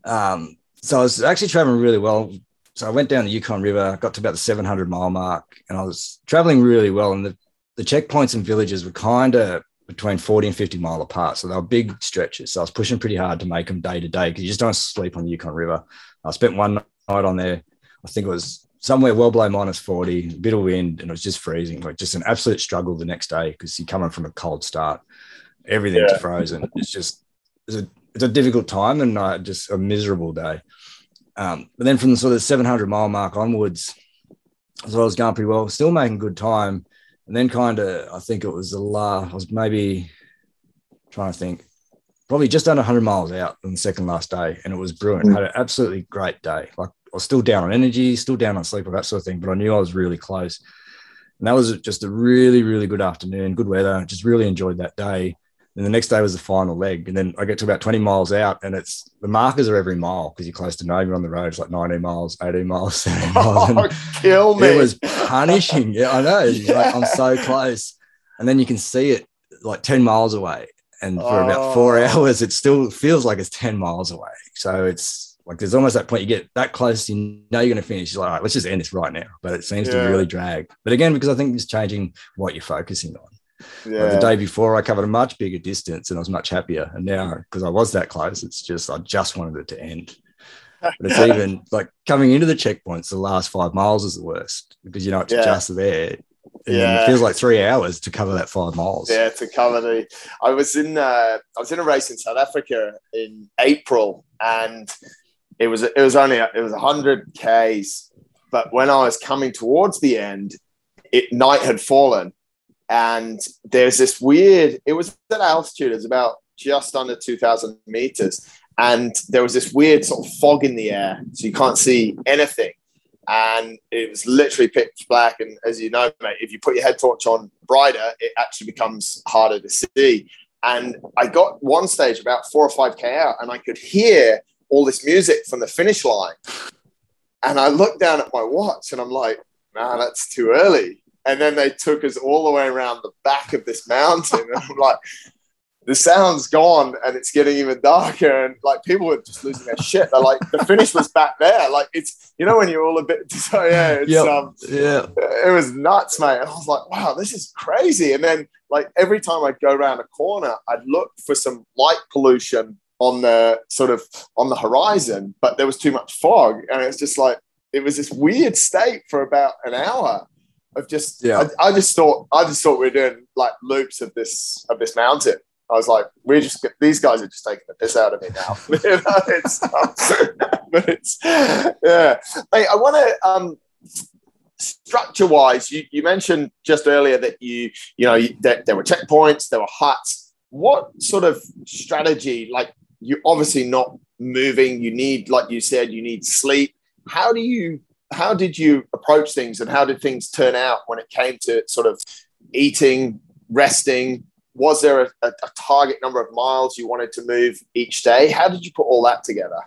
um, so I was actually traveling really well. So I went down the Yukon River, got to about the 700 mile mark, and I was traveling really well. And the, the checkpoints and villages were kind of between 40 and 50 mile apart. So they were big stretches. So I was pushing pretty hard to make them day to day because you just don't sleep on the Yukon River. I spent one night on there. I think it was somewhere well below minus 40, a bit of wind, and it was just freezing. Like just an absolute struggle the next day because you're coming from a cold start. Everything's yeah. frozen. It's just it's a, it's a difficult time and uh, just a miserable day. Um, but then from the sort of 700 mile mark onwards, so I was going pretty well, still making good time. And then kind of, I think it was the last, I was maybe trying to think, probably just under 100 miles out on the second last day. And it was brilliant. Mm. Had an absolutely great day. Like I was still down on energy, still down on sleep, or that sort of thing, but I knew I was really close. And that was just a really, really good afternoon, good weather. Just really enjoyed that day. And the next day was the final leg. And then I get to about 20 miles out and it's the markers are every mile because you're close to Nome on the road. It's like 19 miles, 18 miles, 17 miles. Oh, kill me. It was punishing. Yeah, I know. Yeah. Like, I'm so close. And then you can see it like 10 miles away. And for oh. about four oh. hours, it still feels like it's 10 miles away. So it's like there's almost that point you get that close, you know you're going to finish. You're like, all right, let's just end this right now. But it seems yeah. to really drag. But again, because I think it's changing what you're focusing on. Yeah. Like the day before, I covered a much bigger distance and I was much happier. And now, because I was that close, it's just I just wanted it to end. But it's even like coming into the checkpoints, the last five miles is the worst because you know it's yeah. just there. And yeah. it feels like three hours to cover that five miles. Yeah, to cover the. I was in uh, I was in a race in South Africa in April, and it was it was only it was hundred k's, but when I was coming towards the end, it night had fallen, and there's this weird it was at altitude it was about just under 2000 meters. And there was this weird sort of fog in the air so you can't see anything. And it was literally pitch black. And as you know mate if you put your head torch on brighter it actually becomes harder to see. And i got one stage about four or five k out and i could hear all this music from the finish line. And i looked down at my watch and i'm like nah that's too early and then they took us all the way around the back of this mountain. And I'm like, the sound's gone and it's getting even darker. And like people were just losing their shit. They're like, the finish was back there. Like it's, you know, when you're all a bit, so yeah, it's, yep. um, yeah, it was nuts, mate. And I was like, wow, this is crazy. And then like every time I'd go around a corner, I'd look for some light pollution on the sort of on the horizon, but there was too much fog. And it's just like, it was this weird state for about an hour of just yeah. I, I, just thought I just thought we are doing like loops of this of this mountain. I was like, we're just these guys are just taking the piss out of me now. it's, but it's yeah. Hey, I want to um, structure wise. You, you mentioned just earlier that you you know that there were checkpoints, there were huts. What sort of strategy? Like you're obviously not moving. You need, like you said, you need sleep. How do you how did you approach things and how did things turn out when it came to sort of eating, resting? Was there a, a, a target number of miles you wanted to move each day? How did you put all that together?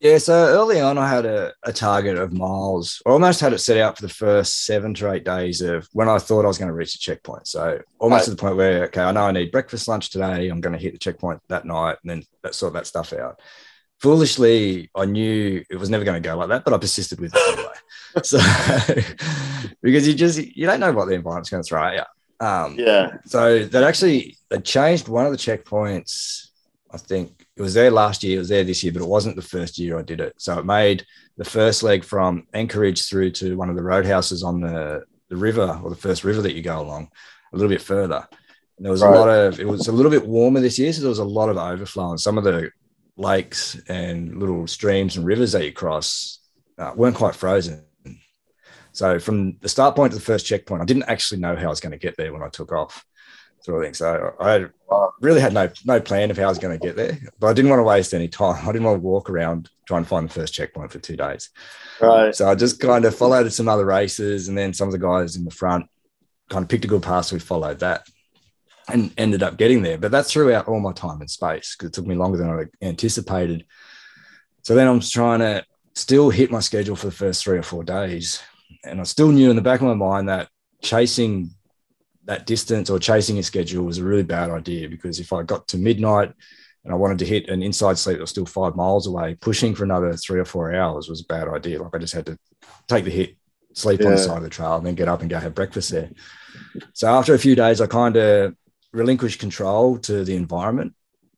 Yeah, so early on, I had a, a target of miles. I almost had it set out for the first seven to eight days of when I thought I was going to reach the checkpoint. So almost right. to the point where, okay, I know I need breakfast, lunch today. I'm going to hit the checkpoint that night, and then that sort that stuff out foolishly, I knew it was never going to go like that, but I persisted with it anyway. so, because you just you don't know what the environment's going to throw at you. Um, yeah. So that actually they changed one of the checkpoints. I think it was there last year. It was there this year, but it wasn't the first year I did it. So it made the first leg from Anchorage through to one of the roadhouses on the the river or the first river that you go along a little bit further. And there was right. a lot of it was a little bit warmer this year, so there was a lot of overflow, and some of the lakes and little streams and rivers that you cross uh, weren't quite frozen. So from the start point to the first checkpoint, I didn't actually know how I was going to get there when I took off, sort of thing. So I really had no no plan of how I was going to get there, but I didn't want to waste any time. I didn't want to walk around trying to find the first checkpoint for two days. Right. So I just kind of followed some other races, and then some of the guys in the front kind of picked a good pass. So we followed that and ended up getting there. But that threw out all my time and space because it took me longer than I anticipated. So then I'm trying to still hit my schedule for the first three or four days. And I still knew in the back of my mind that chasing that distance or chasing a schedule was a really bad idea because if I got to midnight and I wanted to hit an inside sleep that was still five miles away, pushing for another three or four hours was a bad idea. Like I just had to take the hit, sleep yeah. on the side of the trail, and then get up and go have breakfast there. So after a few days, I kind of relinquished control to the environment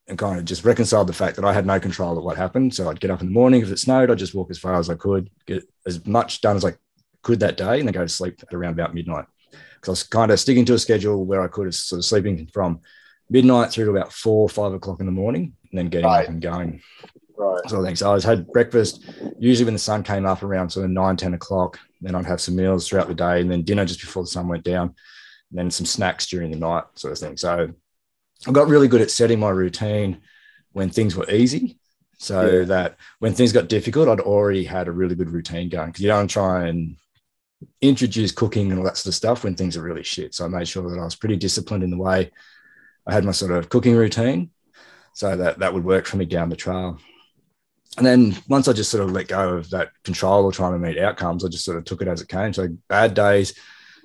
and kind of just reconciled the fact that I had no control of what happened. So I'd get up in the morning. If it snowed, I'd just walk as far as I could, get as much done as I could that day, and then go to sleep at around about midnight. Because I was kind of sticking to a schedule where I could sort of sleeping from midnight through to about four, five o'clock in the morning, and then getting right. up and going. Right. So I think so. I was had breakfast usually when the sun came up around sort of nine, 10 o'clock. Then I'd have some meals throughout the day, and then dinner just before the sun went down, then some snacks during the night, sort of thing. So I got really good at setting my routine when things were easy. So yeah. that when things got difficult, I'd already had a really good routine going because you don't try and introduce cooking and all that sort of stuff when things are really shit. So I made sure that I was pretty disciplined in the way I had my sort of cooking routine. So that that would work for me down the trail. And then once I just sort of let go of that control or trying to meet outcomes, I just sort of took it as it came. So bad days,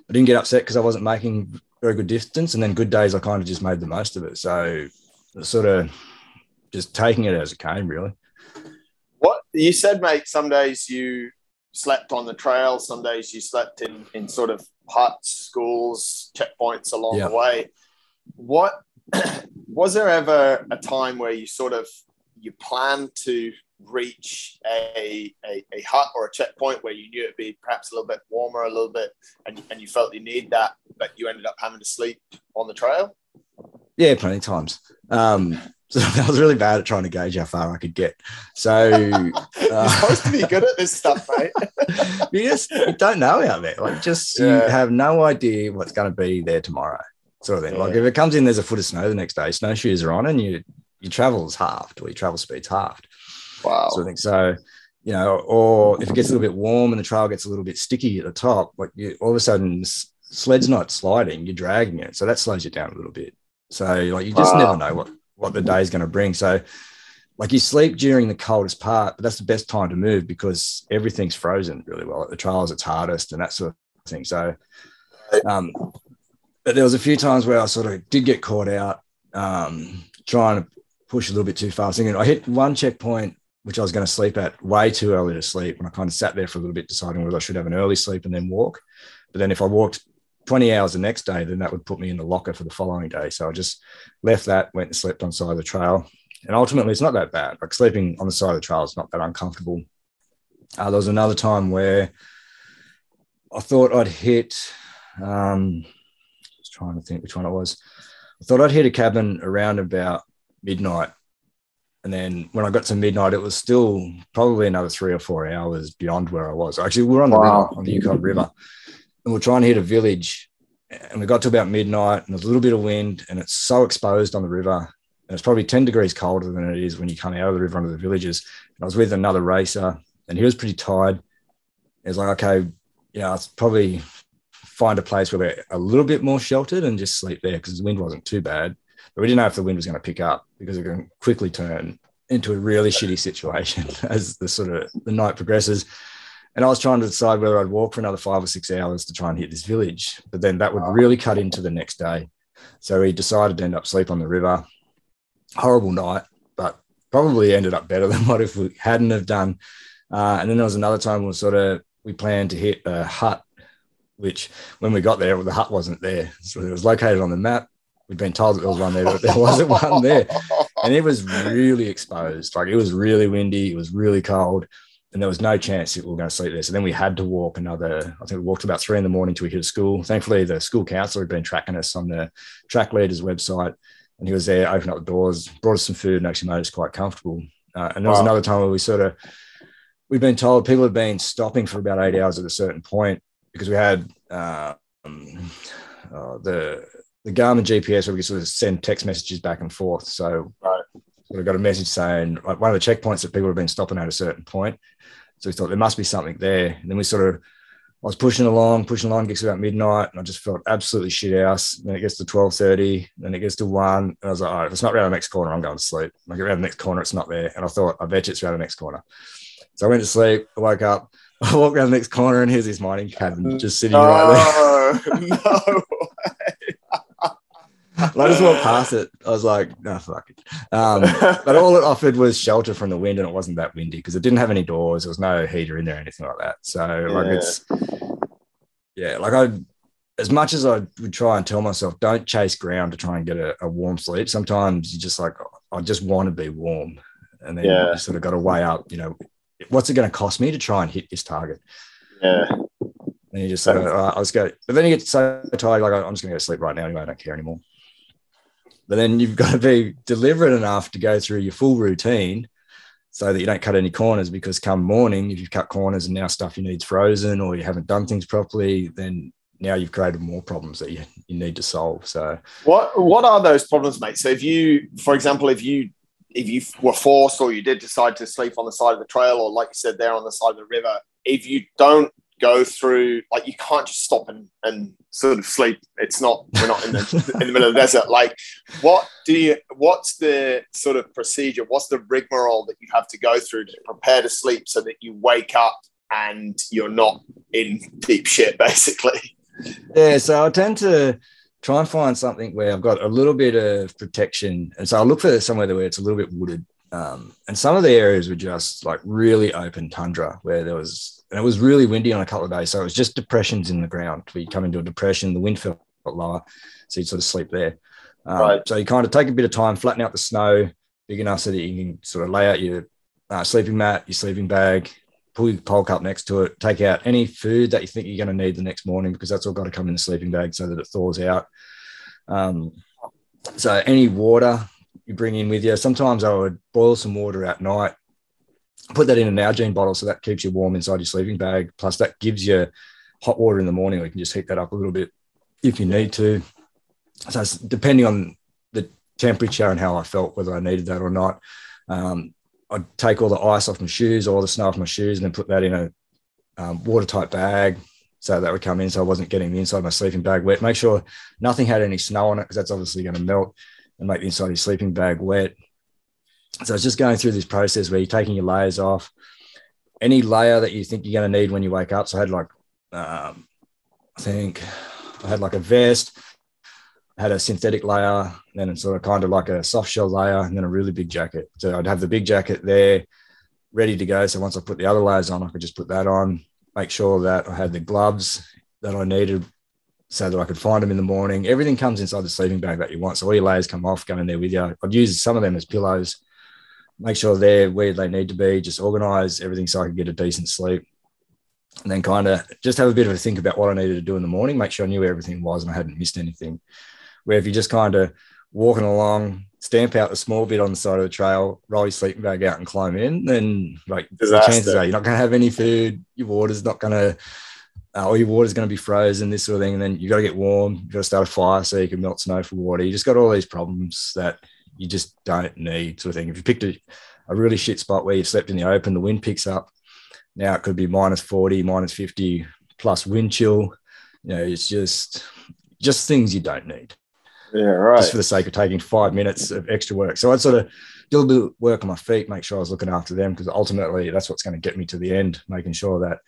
I didn't get upset because I wasn't making very good distance. And then good days, I kind of just made the most of it. So sort of just taking it as it came, really. What you said, mate, some days you slept on the trail, some days you slept in, in sort of huts, schools, checkpoints along yeah. the way. What was there ever a time where you sort of you planned to reach a, a, a, hut or a checkpoint where you knew it'd be perhaps a little bit warmer, a little bit, and, and you felt you need that, but you ended up having to sleep on the trail? Yeah, plenty of times. Um, so I was really bad at trying to gauge how far I could get. So you're uh, supposed to be good at this stuff, mate. you just you don't know out there. Like just yeah. you have no idea what's going to be there tomorrow, sort of thing. Yeah. Like if it comes in, there's a foot of snow the next day, snowshoes are on, and you your travel is halved or your travel speed's halved. Wow. So I think so. You know, or if it gets a little bit warm and the trail gets a little bit sticky at the top, like you, all of a sudden sled's not sliding, you're dragging it, so that slows you down a little bit. So like you just wow. never know what what the day is going to bring. So like you sleep during the coldest part, but that's the best time to move because everything's frozen really well. At the trials, it's hardest and that sort of thing. So, um, but there was a few times where I sort of did get caught out um, trying to push a little bit too fast. And I hit one checkpoint which I was going to sleep at way too early to sleep, and I kind of sat there for a little bit deciding whether I should have an early sleep and then walk. But then if I walked 20 hours the next day, then that would put me in the locker for the following day. So I just left that, went and slept on side of the trail. And ultimately, it's not that bad. Like sleeping on the side of the trail is not that uncomfortable. Uh, there was another time where I thought I'd hit, um, I was trying to think which one it was. I thought I'd hit a cabin around about midnight. And then when I got to midnight, it was still probably another three or four hours beyond where I was. Actually, we are on the wow. river, on the Yukon River and we're trying to hit a village. And we got to about midnight, and there's a little bit of wind, and it's so exposed on the river. And it's probably 10 degrees colder than it is when you come out of the river onto the villages. And I was with another racer, and he was pretty tired. He was like, okay, you know, it's probably find a place where we're a little bit more sheltered and just sleep there because the wind wasn't too bad. But we didn't know if the wind was going to pick up because it can quickly turn into a really shitty situation as the sort of the night progresses. And I was trying to decide whether I'd walk for another five or six hours to try and hit this village, but then that would really cut into the next day. So we decided to end up sleep on the river. Horrible night, but probably ended up better than what if we hadn't have done. Uh, and then there was another time we sort of we planned to hit a hut, which when we got there, the hut wasn't there. So it was located on the map. We'd been told that there was one there, but there wasn't one there. And it was really exposed. Like it was really windy. It was really cold and there was no chance that we were going to sleep there. So then we had to walk another, I think we walked about three in the morning till we hit a school. Thankfully, the school counselor had been tracking us on the track leader's website and he was there, opened up the doors, brought us some food and actually made us quite comfortable. Uh, and there was wow. another time where we sort of, we've been told people have been stopping for about eight hours at a certain point because we had uh, um, uh, the, the Garmin GPS where we could sort of send text messages back and forth. So right. we got a message saying like one of the checkpoints that people have been stopping at a certain point so we thought there must be something there. And then we sort of, I was pushing along, pushing along, gets about midnight, and I just felt absolutely shit house. Then it gets to 12.30, then it gets to one. And I was like, all right, if it's not around the next corner, I'm going to sleep. I get around the next corner, it's not there. And I thought, I bet you it's around the next corner. So I went to sleep, I woke up, I walked around the next corner, and here's this mining cabin just sitting no, right there. no. I just walked past it. I was like, no, fuck it. Um, but all it offered was shelter from the wind, and it wasn't that windy because it didn't have any doors. There was no heater in there, or anything like that. So yeah. like it's yeah, like I as much as I would try and tell myself, don't chase ground to try and get a, a warm sleep. Sometimes you just like, I just want to be warm, and then yeah. you sort of got to weigh up, you know, what's it going to cost me to try and hit this target? Yeah. And you just sort of, uh, I was go, but then you get so tired, like I'm just going to go to sleep right now anyway. I don't care anymore. But then you've got to be deliberate enough to go through your full routine so that you don't cut any corners because come morning, if you've cut corners and now stuff you need's frozen or you haven't done things properly, then now you've created more problems that you, you need to solve. So what what are those problems, mate? So if you, for example, if you if you were forced or you did decide to sleep on the side of the trail or like you said there on the side of the river, if you don't go through like you can't just stop and, and sort of sleep. It's not we're not in the in the middle of the desert. Like what do you what's the sort of procedure? What's the rigmarole that you have to go through to prepare to sleep so that you wake up and you're not in deep shit basically? Yeah so i tend to try and find something where i've got a little bit of protection. And so i look for somewhere where it's a little bit wooded. Um, and some of the areas were just like really open tundra where there was and it was really windy on a couple of days. So it was just depressions in the ground. You come into a depression, the wind felt lower, so you'd sort of sleep there. Um, right. So you kind of take a bit of time, flatten out the snow big enough so that you can sort of lay out your uh, sleeping mat, your sleeping bag, pull your pulk next to it, take out any food that you think you're going to need the next morning because that's all got to come in the sleeping bag so that it thaws out. Um, so any water you bring in with you. Sometimes I would boil some water at night put that in an Nalgene bottle so that keeps you warm inside your sleeping bag. Plus, that gives you hot water in the morning. We can just heat that up a little bit if you need to. So, depending on the temperature and how I felt, whether I needed that or not, um, I'd take all the ice off my shoes, all the snow off my shoes, and then put that in a um, watertight bag so that would come in so I wasn't getting the inside of my sleeping bag wet. Make sure nothing had any snow on it because that's obviously going to melt and make the inside of your sleeping bag wet. So it's just going through this process where you're taking your layers off. Any layer that you think you're going to need when you wake up. So I had like, um, I think I had like a vest, had a synthetic layer, then sort of kind of like a soft shell layer, and then a really big jacket. So I'd have the big jacket there ready to go. So once I put the other layers on, I could just put that on, make sure that I had the gloves that I needed so that I could find them in the morning. Everything comes inside the sleeping bag that you want. So all your layers come off, go in there with you. I'd use some of them as pillows make sure they're where they need to be, just organize everything so I could get a decent sleep. And then kind of just have a bit of a think about what I needed to do in the morning, make sure I knew where everything was and I hadn't missed anything. Where if you're just kind of walking along, stamp out the small bit on the side of the trail, roll your sleeping bag out and climb in, then like the chances are you're not going to have any food, your water's not going to, uh, or your water's going to be frozen, this sort of thing. And then you've got to get warm, You've got to start a fire so you can melt snow for water. You just got all these problems that you just don't need sort of thing. If you picked a, a really shit spot where you slept in the open, the wind picks up. Now it could be minus 40, minus 50 plus wind chill. You know, it's just just things you don't need. Yeah, right. Just for the sake of taking five minutes of extra work. So I'd sort of do a bit of work on my feet, make sure I was looking after them because ultimately that's what's going to get me to the end, making sure that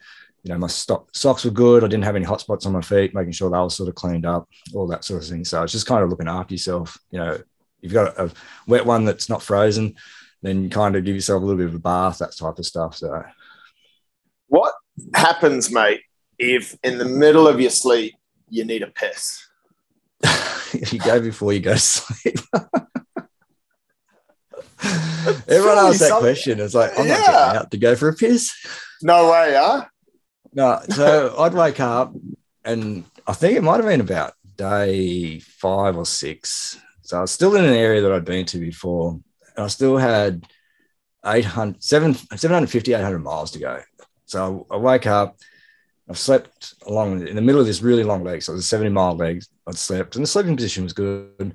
you know my stock, socks were good. I didn't have any hot spots on my feet, making sure they were sort of cleaned up, all that sort of thing. So it's just kind of looking after yourself, you know, you've got a wet one that's not frozen, then you kind of give yourself a little bit of a bath, that type of stuff. So, what happens, mate, if in the middle of your sleep you need a piss? if you go before you go to sleep. Everyone asks that question. It's like, I'm yeah. not getting out to go for a piss. No way, huh? No. So I'd wake up and I think it might have been about day five or six. So I was still in an area that I'd been to before, and I still had 800, 750, 800 miles to go. So I wake up, I've slept along in the middle of this really long leg. So it was a 70 mile leg. I'd slept, and the sleeping position was good. And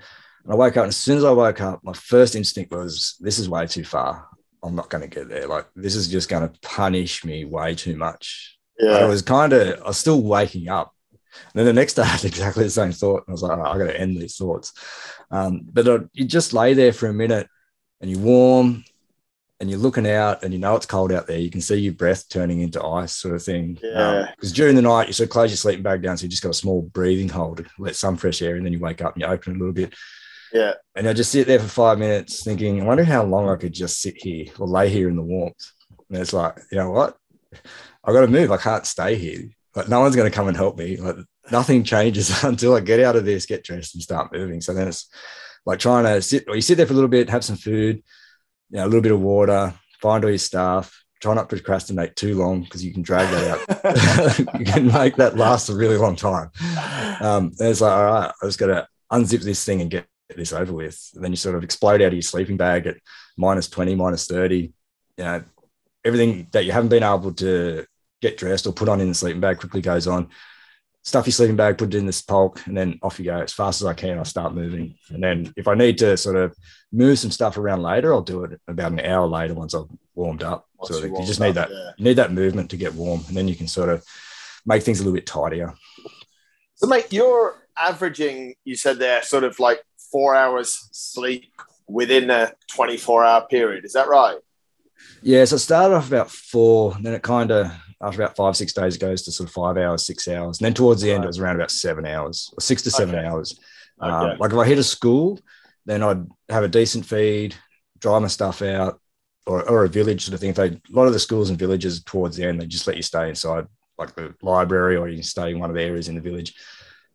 I woke up, and as soon as I woke up, my first instinct was, This is way too far. I'm not going to get there. Like, this is just going to punish me way too much. Yeah. I was kind of, I was still waking up. And then the next day, I had exactly the same thought. And I was like, I got to end these thoughts. Um, but uh, you just lay there for a minute and you warm, and you're looking out and you know it's cold out there. You can see your breath turning into ice, sort of thing. Yeah. Because during the night, you sort of close your sleeping bag down, so you just got a small breathing hole to let some fresh air, and then you wake up and you open it a little bit. Yeah. And I just sit there for five minutes thinking, I wonder how long I could just sit here or lay here in the warmth. And it's like, you know what? I got to move. I can't stay here. Like no one's going to come and help me. Like nothing changes until I get out of this, get dressed, and start moving. So then it's like trying to sit. Or you sit there for a little bit, have some food, you know, a little bit of water, find all your stuff. Try not to procrastinate too long because you can drag that out. you can make that last a really long time. Um, and it's like, all right, I just got to unzip this thing and get this over with. And then you sort of explode out of your sleeping bag at minus 20, minus 30. You know, everything that you haven't been able to get dressed or put on in the sleeping bag quickly goes on. Stuff your sleeping bag, put it in this pulk, and then off you go as fast as I can. I start moving. And then if I need to sort of move some stuff around later, I'll do it about an hour later once I've warmed up. Once so you you just warmed need up, that yeah. you need that movement to get warm, and then you can sort of make things a little bit tidier. So, mate, you're averaging, you said there, sort of like four hours sleep within a 24 hour period. Is that right? Yeah, so it started off about four, and then it kind of after about five, six days it goes to sort of five hours, six hours. And then towards the end, Right. it was around about seven hours or six to seven Okay. hours. Okay. Um, like if I hit a school, then I'd have a decent feed, dry my stuff out, or, or a village sort of thing. If they, a lot of the schools and villages towards the end, they just let you stay inside, like the library, or you can stay in one of the areas in the village.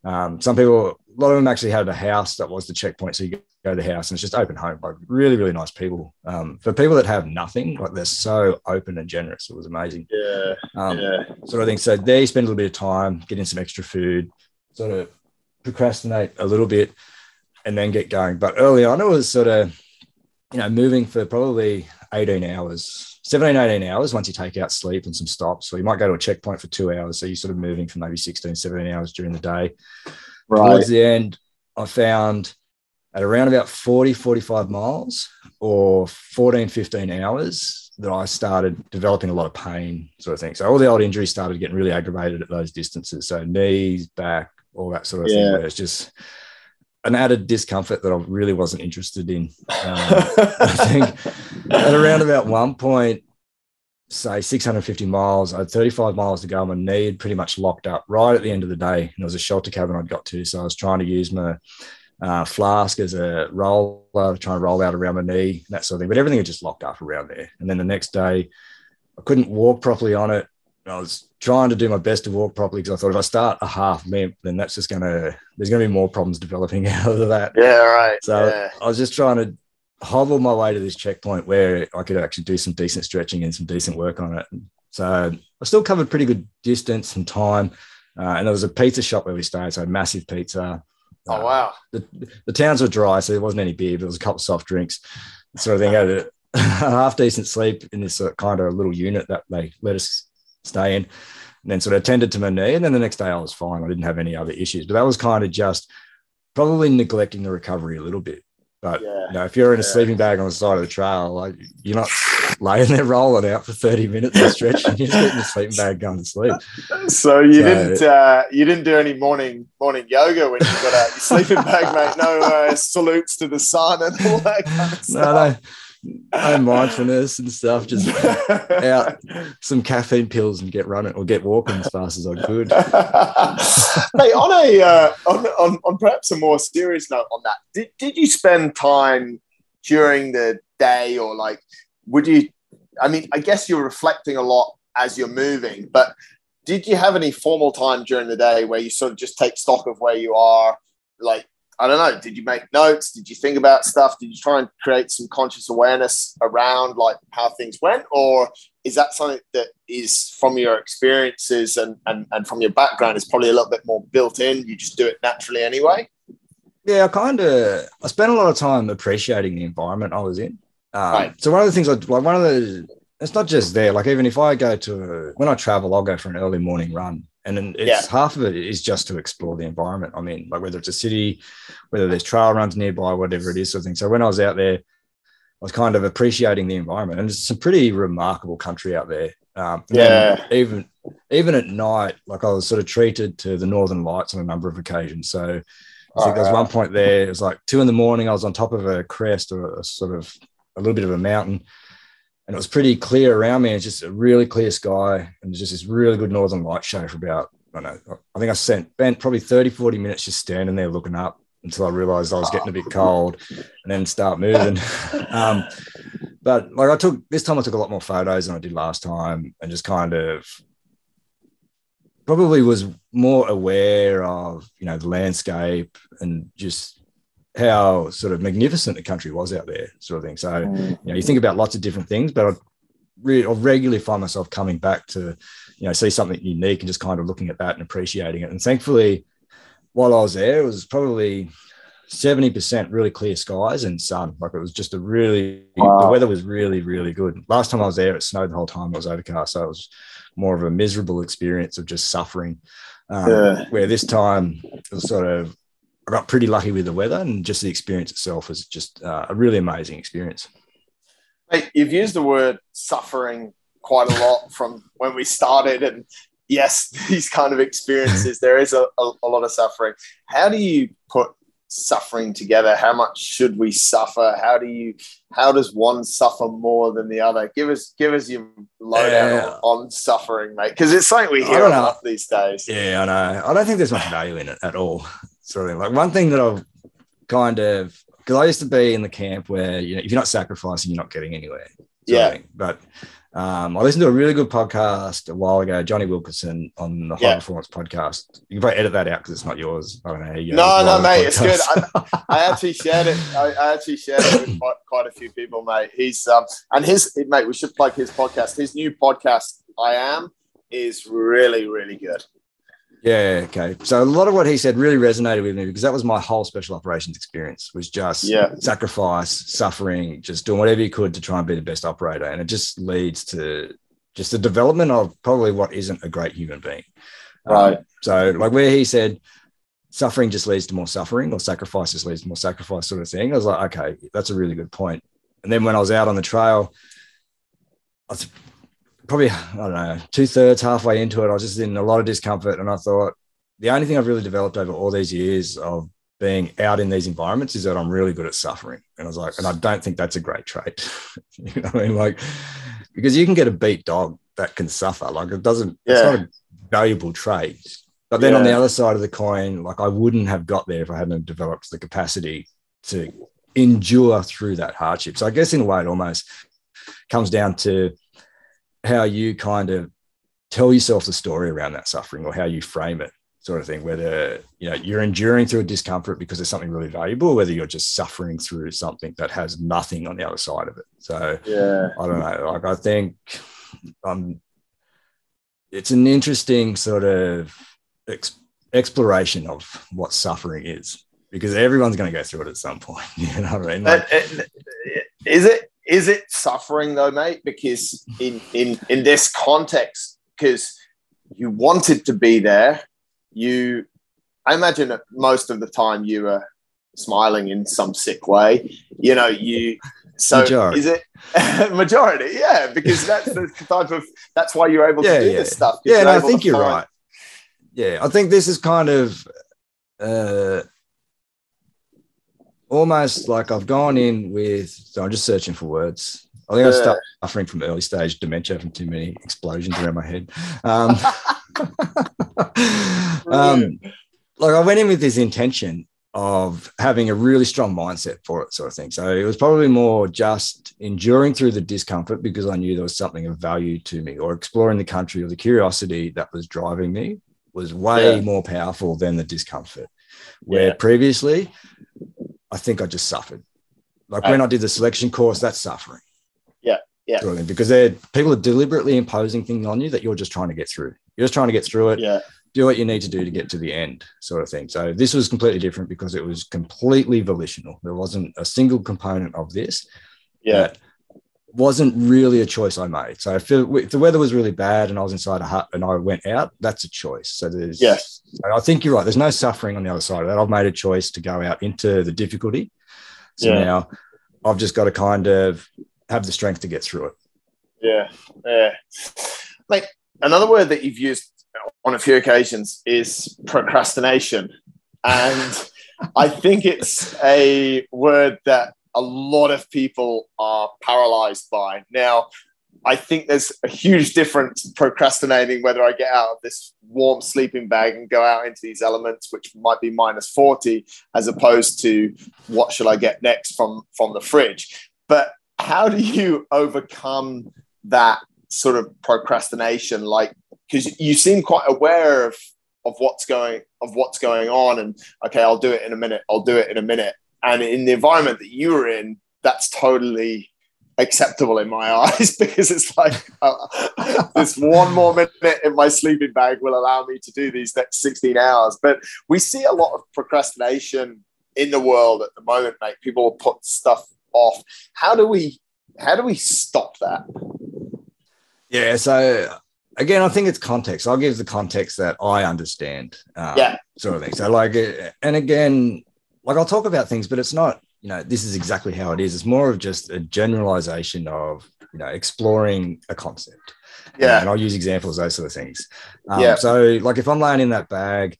Um, some people, a lot of them actually had a house that was the checkpoint. So you go to the house and it's just open home, like really, really nice people. Um, for people that have nothing, like they're so open and generous. It was amazing. yeah. Um, yeah. sort of thing. So there you spend a little bit of time, getting some extra food, sort of procrastinate a little bit, and then get going. But early on, it was sort of, you know, moving for probably 18 hours, 17, 18 hours once you take out sleep and some stops. So you might go to a checkpoint for two hours. So you're sort of moving for maybe 16, 17 hours during the day. Right. Towards the end, I found at around about 40, 45 miles or 14, 15 hours that I started developing a lot of pain, sort of thing. So all the old injuries started getting really aggravated at those distances. So knees, back, all that sort of thing. Where it's just an added discomfort that I really wasn't interested in. Um, I think at around about one point, say 650 miles, I had 35 miles to go. My knee had pretty much locked up right at the end of the day. And there was a shelter cabin I'd got to. So I was trying to use my uh, flask as a roller, trying to roll out around my knee, that sort of thing. But everything had just locked up around there. And then the next day, I couldn't walk properly on it. I was trying to do my best to walk properly because I thought if I start a half limp, then that's just going to, there's going to be more problems developing out of that. Yeah, right. So yeah. I was just trying to hobble my way to this checkpoint where I could actually do some decent stretching and some decent work on it. So I still covered pretty good distance and time. Uh, and there was a pizza shop where we stayed, so massive pizza. Oh, Uh, wow. the, the towns were dry, so there wasn't any beer, but there was a couple of soft drinks, sort of thing. I had a, a half decent sleep in this uh, kind of little unit that they let us stay in, and then sort of attended to my knee. And then the next day I was fine. I didn't have any other issues, but that was kind of just probably neglecting the recovery a little bit. But Yeah. you know, if you're in a Yeah. sleeping bag on the side of the trail, like you're not laying there rolling out for 30 minutes and stretching. You're just getting the sleeping bag going to sleep. So you So- didn't uh, you didn't do any morning morning yoga when you got out your sleeping bag, mate. No uh, salutes to the sun and all that kind of stuff. no, no mindfulness and stuff. Just out some caffeine pills and get running or get walking as fast as I could. hey, on a uh, on, on on perhaps a more serious note on that, did, did you spend time during the day or like would you? I mean, I guess you're reflecting a lot as you're moving, but did you have any formal time during the day where you sort of just take stock of where you are? Like, I don't know, did you make notes? Did you think about stuff? Did you try and create some conscious awareness around like how things went? Or is that something that is from your experiences and, and, and from your background is probably a little bit more built in? You just do it naturally anyway? Yeah, I kind of I spent a lot of time appreciating the environment I was in. Um, Right. So one of the things I like one of the it's not just there. Like even if I go to when I travel, I'll go for an early morning run, and then it's Yeah. half of it is just to explore the environment. I mean, like whether it's a city, whether there's trail runs nearby, whatever it is, sort of thing. So when I was out there, I was kind of appreciating the environment, and it's some pretty remarkable country out there. Um, Yeah. even even at night, like I was sort of treated to the northern lights on a number of occasions. So I think there was one point there, it was like two in the morning. I was on top of a crest or a sort of a little bit of a mountain. And it was pretty clear around me. It's just a really clear sky, and just this really good northern light show for about I don't know. I think I spent spent probably 30, 40 minutes just standing there looking up until I realized I was getting a bit cold, and then start moving. um, but like I took this time, I took a lot more photos than I did last time, and just kind of probably was more aware of you know the landscape and just how sort of magnificent the country was out there, sort of thing. So mm. you know you think about lots of different things, but I really I regularly find myself coming back to you know see something unique and just kind of looking at that and appreciating it. And thankfully, while I was there, it was probably 70% really clear skies and sun. Like it was just a really, wow. the weather was really, really good. Last time I was there, it snowed the whole time. It was overcast. So it was more of a miserable experience of just suffering. Um, yeah. Where this time it was sort of, I got pretty lucky with the weather and just the experience itself was just uh, a really amazing experience. Hey, you've used the word suffering quite a lot from when we started. And yes, these kind of experiences, there is a, a, a lot of suffering. How do you put suffering together how much should we suffer how do you how does one suffer more than the other give us give us your lowdown yeah. on, on, suffering mate because it's something we hear a lot these days yeah i know i don't think there's much value in it at all sort of like one thing that i've kind of because i used to be in the camp where you know if you're not sacrificing you're not getting anywhere yeah but um, I listened to a really good podcast a while ago, Jonny Wilkinson on the High yeah. Performance Podcast. You can probably edit that out because it's not yours. I don't know. You no, no, mate, it's good. I, I, actually shared it. I, I, actually shared it with quite, quite a few people, mate. He's um, and his mate. We should plug his podcast. His new podcast, I Am, is really, really good. Yeah. Okay. So a lot of what he said really resonated with me because that was my whole special operations experience was just yeah. sacrifice, suffering, just doing whatever you could to try and be the best operator. And it just leads to just the development of probably what isn't a great human being. Um, right. Um, so like where he said, suffering just leads to more suffering or sacrifice just leads to more sacrifice sort of thing. I was like, okay, that's a really good point. And then when I was out on the trail, I was probably I don't know two thirds halfway into it, I was just in a lot of discomfort, and I thought the only thing I've really developed over all these years of being out in these environments is that I'm really good at suffering. And I was like, and I don't think that's a great trait. you know I mean? Like, because you can get a beat dog that can suffer. Like it doesn't, yeah. it's not a valuable trait. But then yeah. on the other side of the coin, like I wouldn't have got there if I hadn't developed the capacity to endure through that hardship. So I guess in a way it almost comes down to how you kind of tell yourself the story around that suffering or how you frame it sort of thing whether you know you're enduring through a discomfort because there's something really valuable whether you're just suffering through something that has nothing on the other side of it. So yeah. I don't know. Like i think um it's an interesting sort of ex- exploration of what suffering is because everyone's going to go through it at some point you know what i mean? Like, is it is it suffering though, mate? Because in in in this context, because you wanted to be there, you I imagine that most of the time you were smiling in some sick way. You know, you so majority. is it majority? Yeah, because that's the type of that's why you're able yeah, to do yeah. this stuff. Yeah, and I think you're find... right. Yeah, I think this is kind of uh almost like I've gone in with, so I'm just searching for words. I think I start suffering from early stage dementia from too many explosions around my head. Um, um, like I went in with this intention of having a really strong mindset for it, sort of thing. So it was probably more just enduring through the discomfort because I knew there was something of value to me, or exploring the country, or the curiosity that was driving me was way yeah. more powerful than the discomfort. Where yeah. previously I think I just suffered. Like when I did the selection course, that's suffering. Yeah. Yeah. Because they're people are deliberately imposing things on you that you're just trying to get through. You're just trying to get through it. Yeah. Do what you need to do to get to the end, sort of thing. So this was completely different because it was completely volitional. There wasn't a single component of this. Yeah wasn't really a choice I made. So if, it, if, the weather was really bad and I was inside a hut and I went out, that's a choice. So there's, yes, I think you're right. There's no suffering on the other side of that. I've made a choice to go out into the difficulty. So yeah. now I've just got to kind of have the strength to get through it. Yeah, yeah. Like another word that you've used on a few occasions is procrastination, and I think it's a word that a lot of people are paralyzed by. Now, I think there's a huge difference procrastinating whether I get out of this warm sleeping bag and go out into these elements, which might be minus 40, as opposed to what should I get next from, from the fridge. But how do you overcome that sort of procrastination? Like, because you seem quite aware of of what's going of what's going on and okay i'll do it in a minute i'll do it in a minute and in the environment that you were in that's totally acceptable in my eyes because it's like uh, this one more minute in my sleeping bag will allow me to do these next 16 hours. But we see a lot of procrastination in the world at the moment mate. People put stuff off. How do we how do we stop that? Yeah so again i think it's context. I'll give the context that i understand um, yeah. sort of thing. So like and again like i'll talk about things but it's not you know, this is exactly how it is. It's more of just a generalization of, you know, exploring a concept. Yeah. And I'll use examples, those sort of things. Um, yeah. So, like, if I'm laying in that bag,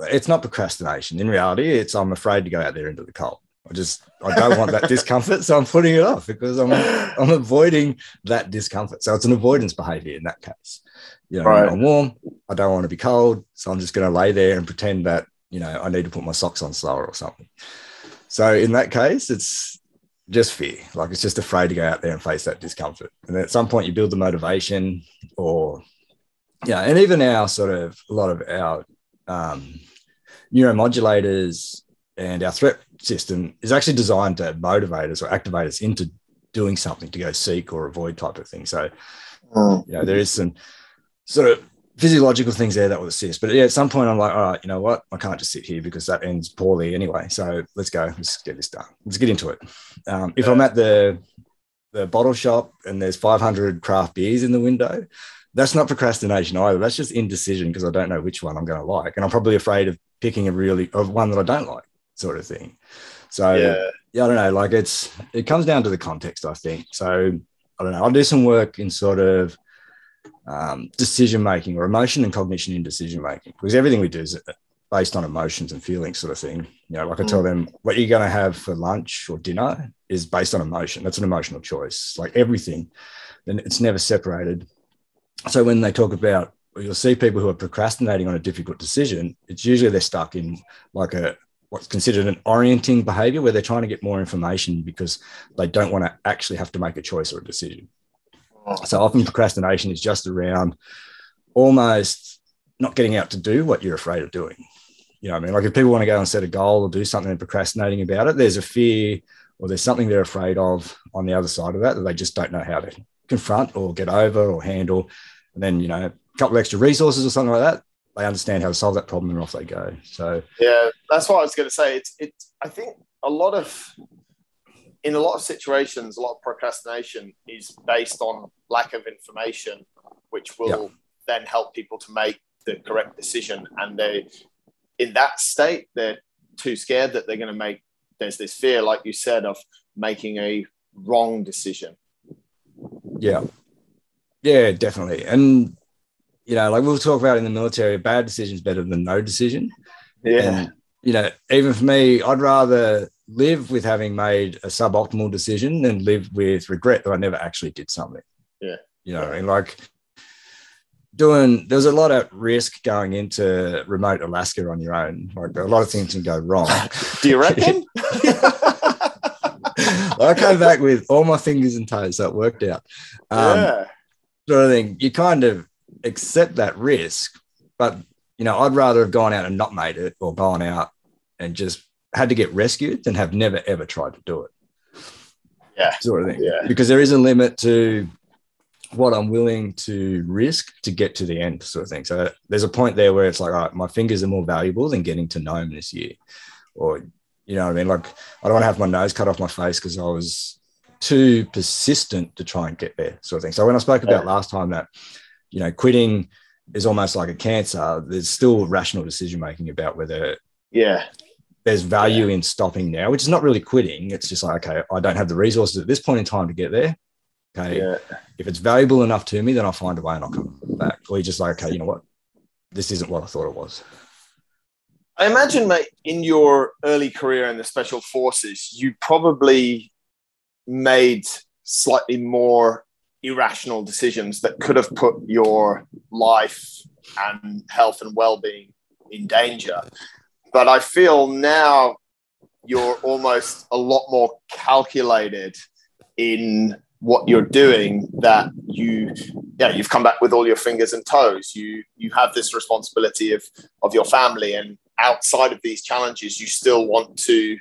it's not procrastination. In reality, it's I'm afraid to go out there into the cold. I just I don't want that discomfort, so I'm putting it off because I'm I'm avoiding that discomfort. So it's an avoidance behavior in that case. You know, right. I'm warm, I don't want to be cold, so I'm just going to lay there and pretend that you know I need to put my socks on slower or something. So in that case, it's just fear. Like it's just afraid to go out there and face that discomfort. And at some point, you build the motivation, or yeah, and even our sort of a lot of our um, neuromodulators and our threat system is actually designed to motivate us or activate us into doing something to go seek or avoid type of thing. So, mm. you know, there is some sort of physiological things there that will assist. But yeah, at some point, I'm like, all right, you know what? I can't just sit here because that ends poorly anyway. So let's go. Let's get this done. Let's get into it. Um, if I'm at the the bottle shop and there's 500 craft beers in the window, that's not procrastination either. That's just indecision because I don't know which one I'm going to like, and I'm probably afraid of picking a really of one that I don't like, sort of thing. So yeah, yeah I don't know. Like it's it comes down to the context, I think. So I don't know. I'll do some work in sort of um, decision making or emotion and cognition in decision making because everything we do is based on emotions and feelings sort of thing. You know like i tell mm. them what you're going to have for lunch or dinner is based on emotion. That's an emotional choice. Like everything then it's never separated. So when they talk about you'll see people who are procrastinating on a difficult decision it's usually they're stuck in like a what's considered an orienting behavior where they're trying to get more information because they don't want to actually have to make a choice or a decision so often procrastination is just around almost not getting out to do what you're afraid of doing. You know, I mean, like if people want to go and set a goal or do something and procrastinating about it, there's a fear or there's something they're afraid of on the other side of that that they just don't know how to confront or get over or handle. And then, you know, a couple extra resources or something like that, they understand how to solve that problem and off they go. So yeah, that's what I was going to say. It's it's I think a lot of in a lot of situations, a lot of procrastination is based on lack of information, which will then help people to make the correct decision. And they, in that state, they're too scared that they're going to make. There's this fear, like you said, of making a wrong decision. Yeah, yeah, definitely. And you know, like we'll talk about in the military, a bad decision is better than no decision. Yeah. And, you know, even for me, I'd rather live with having made a suboptimal decision and live with regret that I never actually did something. Yeah. You know, and like doing there's a lot of risk going into remote Alaska on your own. Like a lot of things can go wrong. Do you reckon? I came back with all my fingers and toes, so it worked out. Um, yeah. Sort of thing. You kind of accept that risk, but you know, I'd rather have gone out and not made it or gone out and just had to get rescued than have never ever tried to do it. Yeah. Sort of thing. Yeah. Because there is a limit to what I'm willing to risk to get to the end, sort of thing. So there's a point there where it's like, all right, my fingers are more valuable than getting to Nome this year. Or, you know what I mean? Like, I don't want to have my nose cut off my face because I was too persistent to try and get there, sort of thing. So when I spoke about last time that, you know, quitting is almost like a cancer, there's still rational decision making about whether yeah there's value yeah. in stopping now, which is not really quitting. It's just like, okay, I don't have the resources at this point in time to get there. Okay. Yeah. If it's valuable enough to me, then I'll find a way and I'll come back. Or you're just like, okay, you know what? This isn't what I thought it was. I imagine, mate, in your early career in the special forces, you probably made slightly more irrational decisions that could have put your life and health and well-being in danger. But I feel now you're almost a lot more calculated in what you're doing that you yeah you've come back with all your fingers and toes. You you have this responsibility of of your family. And outside of these challenges you still want to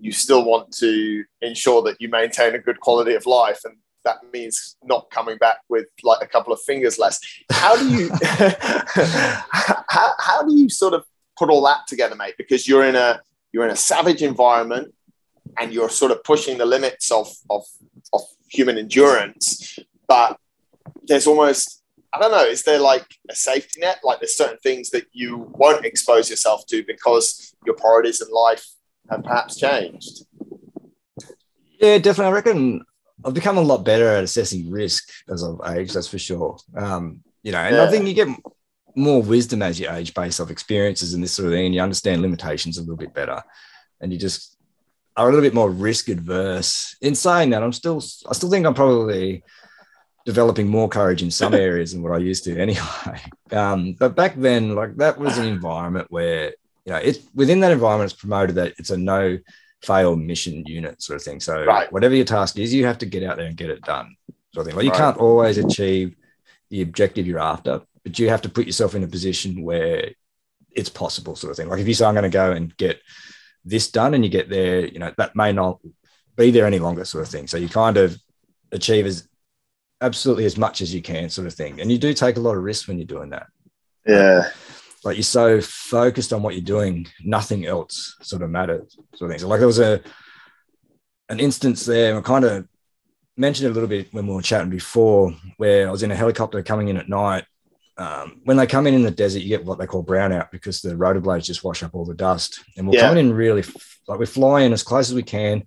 you still want to ensure that you maintain a good quality of life. And that means not coming back with like a couple of fingers less. How do you how, how do you sort of put all that together mate because you're in a you're in a savage environment and you're sort of pushing the limits of of, of human endurance but there's almost I don't know, is there like a safety net? Like there's certain things that you won't expose yourself to because your priorities in life have perhaps changed? Yeah, definitely. I reckon I've become a lot better at assessing risk as I've aged, that's for sure. Um, you know, and yeah. I think you get more wisdom as you age based off experiences and this sort of thing, and you understand limitations a little bit better. And you just are a little bit more risk adverse. In saying that, I'm still I still think I'm probably developing more courage in some areas than what I used to anyway. Um, but back then, like that was an environment where, you know, it's within that environment, it's promoted that it's a no fail mission unit sort of thing. So right. whatever your task is, you have to get out there and get it done. Sort of thing. Like you right. can't always achieve the objective you're after, but you have to put yourself in a position where it's possible, sort of thing. Like if you say I'm going to go and get this done and you get there, you know, that may not be there any longer, sort of thing. So you kind of achieve as absolutely as much as you can, sort of thing. And you do take a lot of risks when you're doing that. Yeah. Like you're so focused on what you're doing, nothing else sort of matters. Sort of thing. So like there was a an instance there, I kind of mentioned it a little bit when we were chatting before, where I was in a helicopter coming in at night. Um, when they come in in the desert, you get what they call brownout because the rotor blades just wash up all the dust. And we're yeah. coming in really like we're flying as close as we can,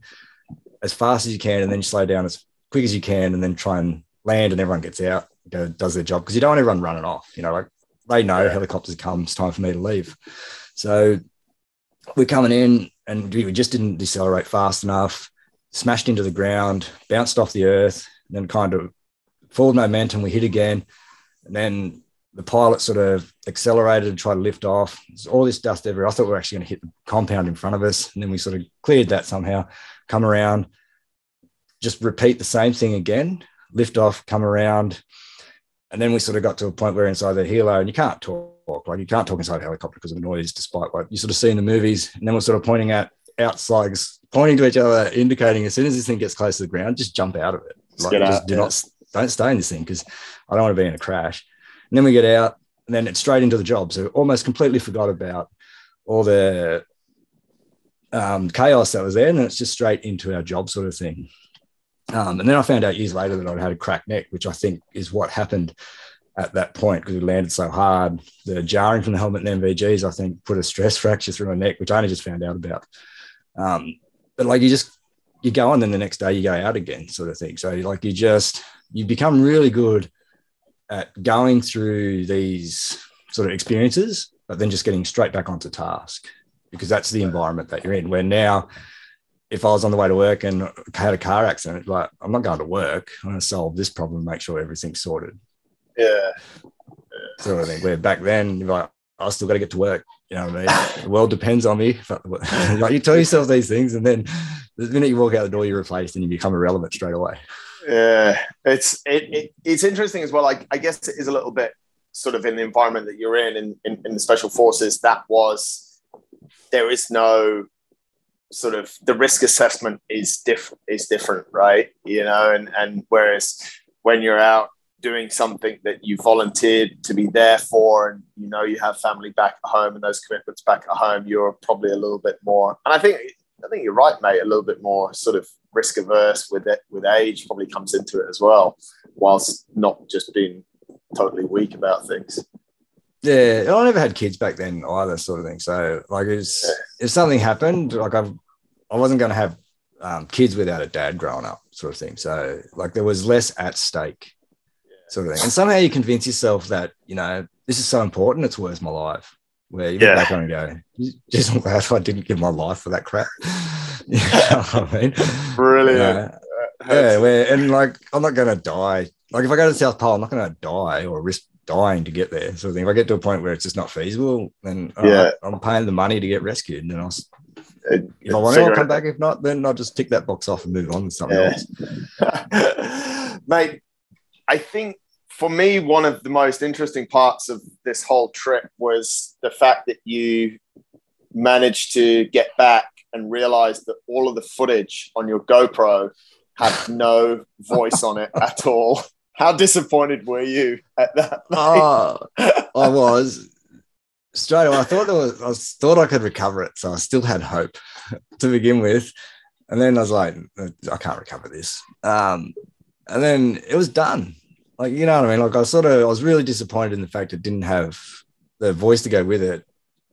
as fast as you can, and then you slow down as quick as you can, and then try and land and everyone gets out, go, does their job because you don't want everyone running off. You know, like they know yeah. helicopters come, it's time for me to leave. So we're coming in and we just didn't decelerate fast enough, smashed into the ground, bounced off the earth, then kind of forward momentum. We hit again, and then the pilot sort of accelerated and tried to lift off. There's all this dust everywhere. I thought we were actually going to hit the compound in front of us, and then we sort of cleared that somehow. Come around, just repeat the same thing again, lift off, come around. And then we sort of got to a point where inside the helo, and you can't talk, like you can't talk inside a helicopter because of the noise, despite what you sort of see in the movies. And then we're sort of pointing at outside, pointing to each other, indicating as soon as this thing gets close to the ground, just jump out of it. Like, just do yeah. not don't stay in this thing because I don't want to be in a crash. And then we get out, and then it's straight into the job. So almost completely forgot about all the um, chaos that was there, and it's just straight into our job sort of thing. Um, and then I found out years later that I'd had a cracked neck, which I think is what happened at that point because we landed so hard. The jarring from the helmet and NVGs, I think, put a stress fracture through my neck, which I only just found out about. Um, but like you just you go on, then the next day you go out again, sort of thing. So like you just you become really good at going through these sort of experiences, but then just getting straight back onto task because that's the environment that you're in. Where now if I was on the way to work and had a car accident, like I'm not going to work. I'm going to solve this problem make sure everything's sorted. Yeah. yeah. Sort of thing. Where back then, you're like, I still got to get to work. You know what I mean? the world depends on me. like you tell yourself these things, and then the minute you walk out the door, you're replaced and you become irrelevant straight away. Yeah, it's it, it it's interesting as well. Like I guess it is a little bit sort of in the environment that you're in, in, in, in the special forces. That was there is no sort of the risk assessment is different is different right you know and and whereas when you're out doing something that you volunteered to be there for and you know you have family back at home and those commitments back at home you're probably a little bit more and i think i think you're right mate a little bit more sort of risk averse with it with age probably comes into it as well whilst not just being totally weak about things yeah, I never had kids back then either, sort of thing. So like, it's yeah. if something happened, like I, I wasn't going to have um, kids without a dad growing up, sort of thing. So like, there was less at stake, sort of thing. And somehow you convince yourself that you know this is so important, it's worth my life. Where you look Yeah. back on it and go, just I'm glad I didn't give my life for that crap. you know I mean? Brilliant. Uh, yeah, yeah, where, and like I'm not gonna die. Like if I go to South Pole, I'm not gonna die or risk dying to get there. So I think if I get to a point where it's just not feasible, then all Yeah. right, I'm paying the money to get rescued. And I'll, It- uh, if I want to, I'll come back. If not, then I'll just tick that box off and move on to something Yeah. else. Mate, I think for me, one of the most interesting parts of this whole trip was the fact that you managed to get back and realize that all of the footage on your GoPro had no voice on it at all. How disappointed were you at that? Oh, I was straight away. I thought there was, I was, thought I could recover it, so I still had hope to begin with. And then I was like, I can't recover this. Um, and then it was done. Like you know what I mean? Like I sort of, I was really disappointed in the fact it didn't have the voice to go with it.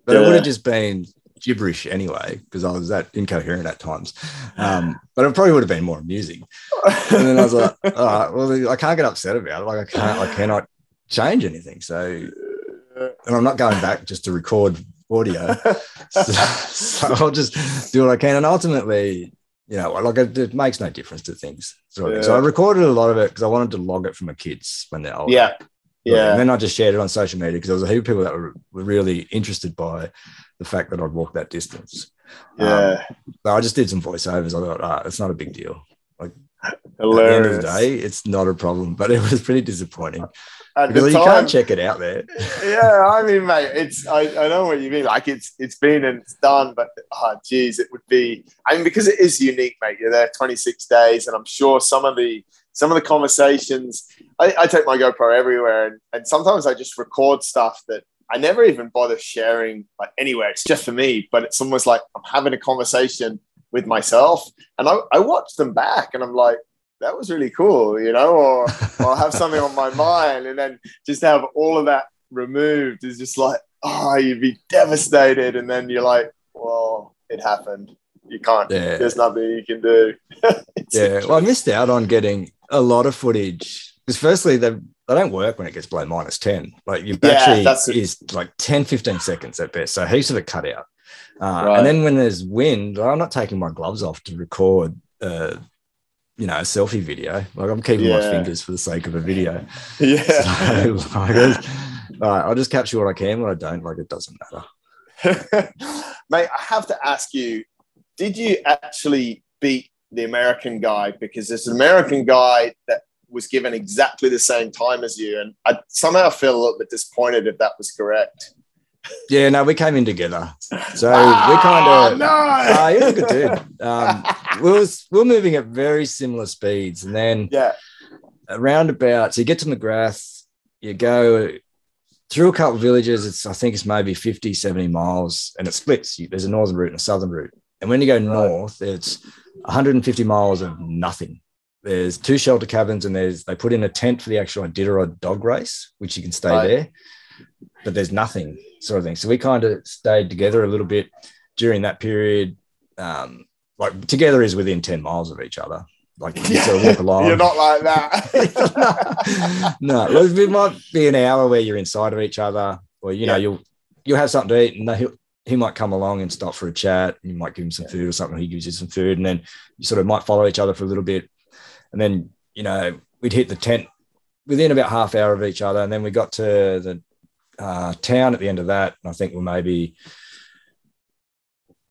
But it would have just been gibberish anyway because I was that incoherent at times. Um, but it probably would have been more amusing. And then I was like, all right, well, I can't get upset about it. Like I can't, I cannot change anything. So, and I'm not going back just to record audio. so, so I'll just do what I can. And ultimately, you know, like it, it makes no difference to things. sort of thing. So I recorded a lot of it because I wanted to log it for my kids when they're older. yeah, Yeah. And then I just shared it on social media because there was a heap of people that were, were really interested by the fact that I'd walked that distance. Um, yeah. so I just did some voiceovers. I thought, ah, it's not a big deal. Like at the end of the day, it's not a problem, but it was pretty disappointing At because the you can't check it out there. yeah, I mean, mate, it's I, I know what you mean. Like it's it's been and it's done, but oh geez, it would be I mean, because it is unique, mate. You're there 26 days, and I'm sure some of the some of the conversations I, I take my GoPro everywhere and, and sometimes I just record stuff that I never even bother sharing like anywhere. It's just for me, but it's almost like I'm having a conversation with myself. And I, I watch them back and I'm like, that was really cool, you know, or, or I'll have something on my mind and then just have all of that removed is just like, oh, you'd be devastated. And then you're like, well, it happened. You can't, Yeah. there's nothing you can do. Yeah, well, I missed out on getting a lot of footage because, firstly, they they don't work when it gets below minus 10. Like your Yeah, battery that's- is like 10, 15 seconds at best. So heaps of it cut out. Uh, Right. And then when there's wind, I'm not taking my gloves off to record, uh, you know, a selfie video. Like I'm keeping my fingers for the sake of a video. yeah. So, like, right, I'll just capture what I can. What I don't, like, it doesn't matter. Mate, I have to ask you, did you actually beat the American guy? Because there's an American guy that was given exactly the same time as you. And I somehow feel a little bit disappointed if that was correct. Yeah, no, we came in together. So we kind of no. Ah, he was a good dude. Um, we was we were moving at very similar speeds, and then yeah. around about so you get to McGrath, you go through a couple of villages. It's I think it's maybe 50, 70 miles, and it splits. You- There's a northern route and a southern route. And when you go north, it's 150 miles of nothing. There's two shelter cabins, and there's they put in a tent for the actual Iditarod dog race, which you can stay Right. there, but there's nothing sort of thing. So we kind of stayed together a little bit during that period. Um, like together is within 10 miles of each other. Like you sort of walk along. You're not like that. no, no. It might be an hour where you're inside of each other, or you know, Yeah. you'll you'll have something to eat, and he'll, he might come along and stop for a chat. You might give him some food or something. He gives you some food, and then you sort of might follow each other for a little bit, and then you know we'd hit the tent within about half hour of each other, and then we got to the uh, town at the end of that. And I think we're maybe.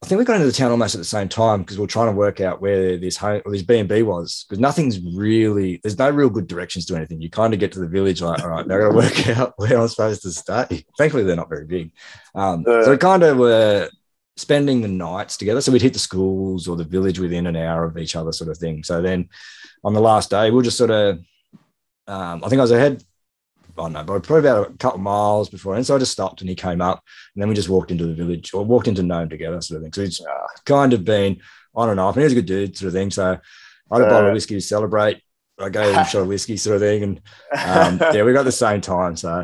I think we got into the town almost at the same time because we are trying to work out where this home or this B and B was because nothing's really there's no real good directions to anything. You kind of get to the village like, all right, now I got to work out where I'm supposed to stay. Thankfully, they're not very big, um, Uh. so we kind of were spending the nights together. So we'd hit the schools or the village within an hour of each other, sort of thing. So then on the last day, we'll just sort of, um, I think I was ahead. I don't know, but probably about a couple miles before, and so I just stopped and he came up, and then we just walked into the village or walked into Nome together, sort of thing. So it's Ah, kind of been on and off. And he was a good dude, sort of thing. So I had a bottle Uh. of whiskey to celebrate. I gave him a shot of whiskey, sort of thing. And um, yeah, we got the same time. So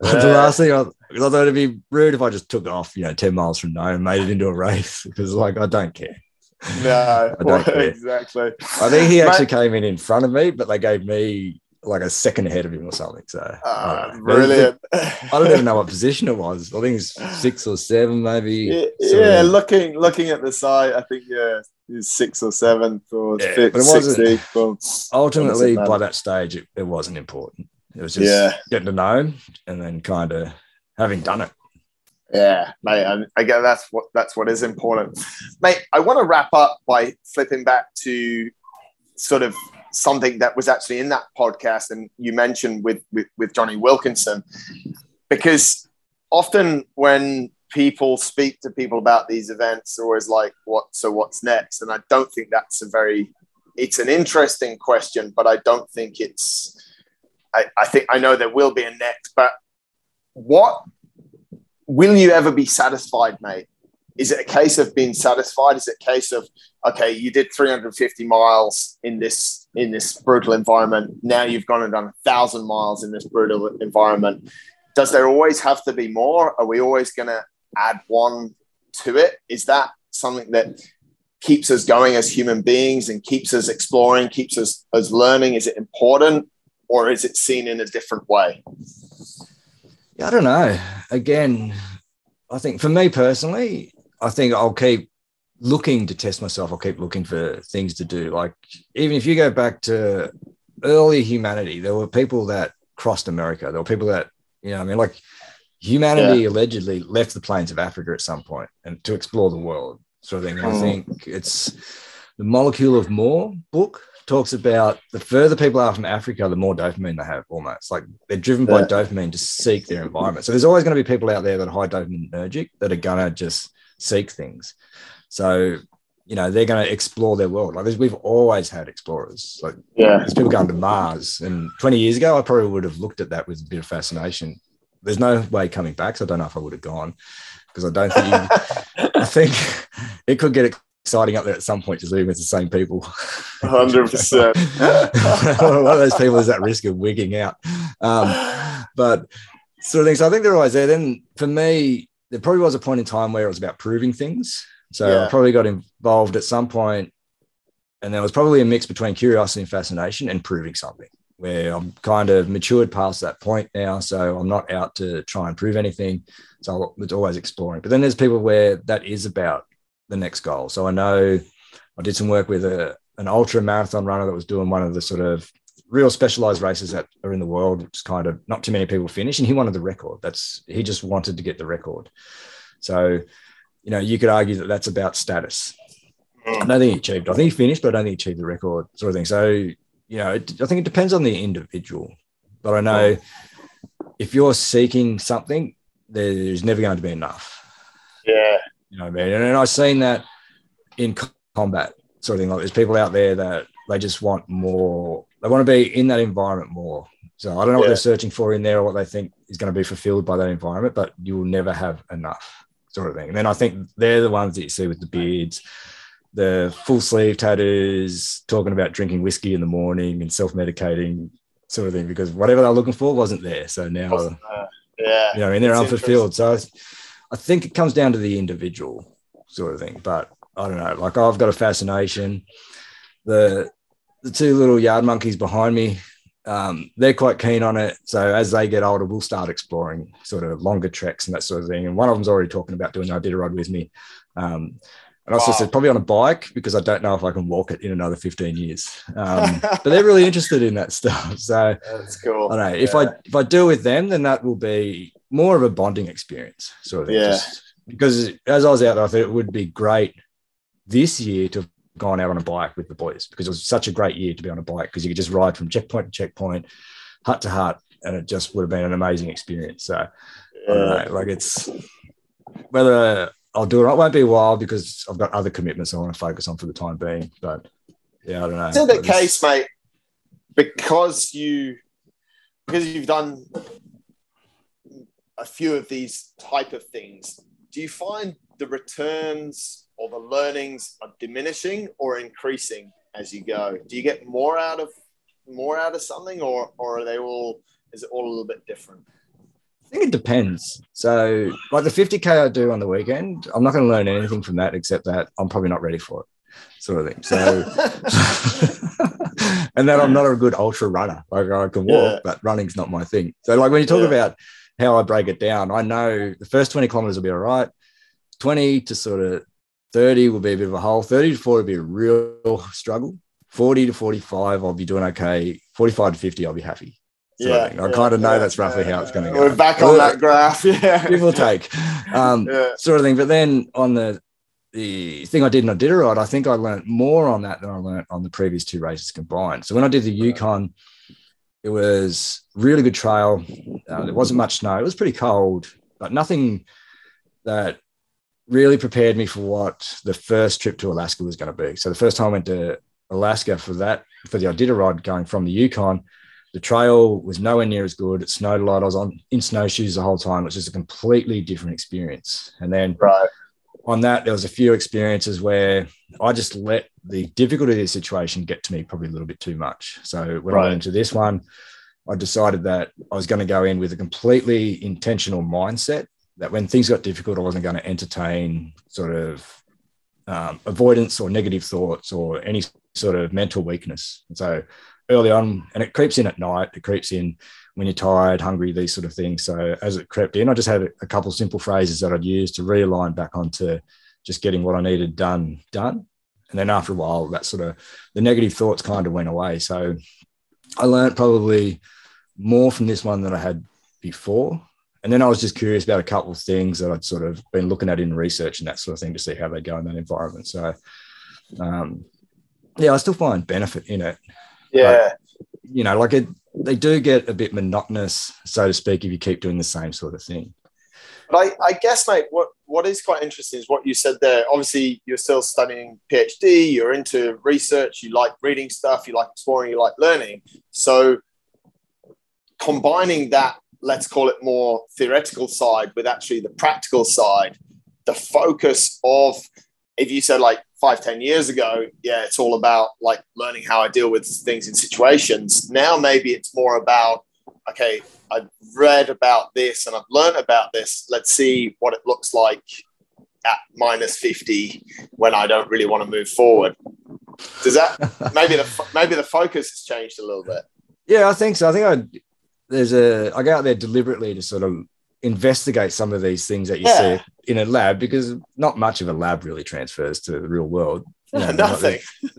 the last thing I, I thought it'd be rude if I just took off, you know, 10 miles from Nome and made it into a race because, like, I don't care. no, I don't care. exactly. I think he Mate- actually came in in front of me, but they gave me like a second ahead of him or something. So Uh, I don't brilliant. I don't even know what position it was. I think it's six or seven, maybe. Yeah, yeah, looking looking at the site, I think yeah, he's six or seven or Yeah, fifth, but it wasn't-. Well, ultimately by that stage it, it wasn't important it was just Yeah. getting to know him and then kind of having done it yeah, mate. I, I get that's what that's what is important, mate. I want to wrap up by flipping back to sort of something that was actually in that podcast, and you mentioned with with, with Jonny Wilkinson, because often when people speak to people about these events, they're always like, "What? So what's next?" And I don't think that's a very it's an interesting question, but I don't think it's. I, I think I know there will be a next, but what will you ever be satisfied, mate? Is it a case of being satisfied? Is it a case of okay, you did 350 miles in this in this brutal environment. Now you've gone and done a thousand miles in this brutal environment. Does there always have to be more? Are we always going to add one to it? Is that something that keeps us going as human beings and keeps us exploring, keeps us as learning? Is it important, or is it seen in a different way? yeah i don't know again i think for me personally i think i'll keep looking to test myself i'll keep looking for things to do like even if you go back to early humanity there were people that crossed america there were people that you know i mean like humanity allegedly left the plains of africa at some point and to explore the world sort of thing and i Mm. think it's the molecule of more book talks about the further people are from Africa, the more dopamine they have almost. Like they're driven by Yeah. dopamine to seek their environment. So there's always going to be people out there that are high dopaminergic that are going to just seek things. So, you know, they're going to explore their world. Like we've always had explorers. Like Yeah, there's people going to Mars. And 20 years ago, I probably would have looked at that with a bit of fascination. There's no way coming back. So I don't know if I would have gone because I don't think, I think it could get exciting up there at some point, just even with the same people. 100%. One of those people is at risk of wigging out. Um, but sort of things. So I think they're always there. Then for me, there probably was a point in time where it was about proving things. So Yeah. I probably got involved at some point, and there was probably a mix between curiosity and fascination and proving something. Where I'm kind of matured past that point now, so I'm not out to try and prove anything. So it's always exploring. But then there's people where that is about the next goal. So I know I did some work with a, an ultra marathon runner that was doing one of the sort of real specialized races that are in the world, which is kind of not too many people finish, and he wanted the record. That's he just wanted to get the record. So, you know, you could argue that that's about status. I don't think he achieved. I think he finished, but I don't think he achieved the record, sort of thing. So, you know, it, I think it depends on the individual. But I know if you're seeking something, there's never going to be enough. yeah, You know what I mean? And, and I've seen that in combat, sort of thing. Like there's people out there that they just want more. They want to be in that environment more. So I don't know what they're searching for in there or what they think is going to be fulfilled by that environment, but you will never have enough, sort of thing. And then I think they're the ones that you see with the beards, the full sleeve tattoos, talking about drinking whiskey in the morning and self medicating, sort of thing, because whatever they're looking for wasn't there. So now Wasn't yeah. you know, and they're It's unfulfilled. So I, I think it comes down to the individual sort of thing. But I don't know. Like I've got a fascination. The the two little yard monkeys behind me, um, they're quite keen on it. So as they get older, we'll start exploring sort of longer treks and that sort of thing. And one of them's already talking about doing a Iditarod with me. Um, and I also Wow. said probably on a bike because I don't know if I can walk it in another 15 years. Um, but they're really interested in that stuff. So That's cool. I don't know. If I if I do with them, then that will be more of a bonding experience, sort of. Yeah. Just because as I was out there, I thought it would be great this year to gone out on a bike with the boys because it was such a great year to be on a bike because you could just ride from checkpoint to checkpoint, hut to hut, and it just would have been an amazing experience. So know, like it's whether I'll do it. It won't be a while because I've got other commitments I want to focus on for the time being. But yeah, I don't know. It the it's- case, mate? Because you because you've done a few of these type of things, do you find the returns or the learnings are diminishing or increasing as you go? Do you get more out of more out of something, or or are they all? Is it all a little bit different? I think it depends. So, like the 50k I do on the weekend, I'm not going to learn anything from that except that I'm probably not ready for it, sort of thing. So, and then I'm not a good ultra runner. Like I can walk, Yeah. but running's not my thing. So like when you talk Yeah. about how I break it down, I know the first 20 kilometers will be all right. 20 to sort of 30 will be a bit of a hole. 30 to 40 will be a real struggle. 40 to 45, I'll be doing okay. 45 to 50, I'll be happy. of Yeah. I yeah, kind of know yeah, that's roughly yeah. how it's going to go. We're back on that graph. Yeah. Give or take. Um, sort of thing. But then on the the thing I did in Iditarod, I think I learned more on that than I learned on the previous two races combined. So when I did the Yukon, it was really good trail. Uh, there wasn't much snow. It was pretty cold, but nothing that really prepared me for what the first trip to Alaska was going to be. So the first time I went to Alaska for that, for the Iditarod going from the Yukon, the trail was nowhere near as good. It snowed a lot. I was on in snowshoes the whole time. It was just a completely different experience. And then Right. on that, there was a few experiences where I just let the difficulty of the situation get to me probably a little bit too much. So when I went into this one, I decided that I was going to go in with a completely intentional mindset that when things got difficult, I wasn't going to entertain sort of um, avoidance or negative thoughts or any sort of mental weakness. And so early on, and it creeps in at night, it creeps in when you're tired, hungry, these sort of things. So as it crept in, I just had a, couple simple phrases that I'd use to realign back onto just getting what I needed done, done. And then after a while, that sort of the negative thoughts kind of went away. So I learned probably more from this one than I had before. And then I was just curious about a couple of things that I'd sort of been looking at in research and that sort of thing to see how they go in that environment. So, um, yeah, I still find benefit in it. Yeah. You know, like it, they do get a bit monotonous, so to speak, if you keep doing the same sort of thing. But I, I guess, mate, what, what is quite interesting is what you said there. Obviously, you're still studying PhD, you're into research, you like reading stuff, you like exploring, you like learning. So, combining that, let's call it more theoretical side with actually the practical side, the focus of, if you said like five, ten years ago, yeah, it's all about like learning how I deal with things in situations. Now, maybe it's more about, okay, I've read about this and I've learned about this. Let's see what it looks like at minus 50 when I don't really want to move forward. Does that maybe the maybe the focus has changed a little bit? Yeah, I think so. I think I there's a I go out there deliberately to sort of investigate some of these things that you Yeah. see in a lab because not much of a lab really transfers to the real world. You know, Nothing.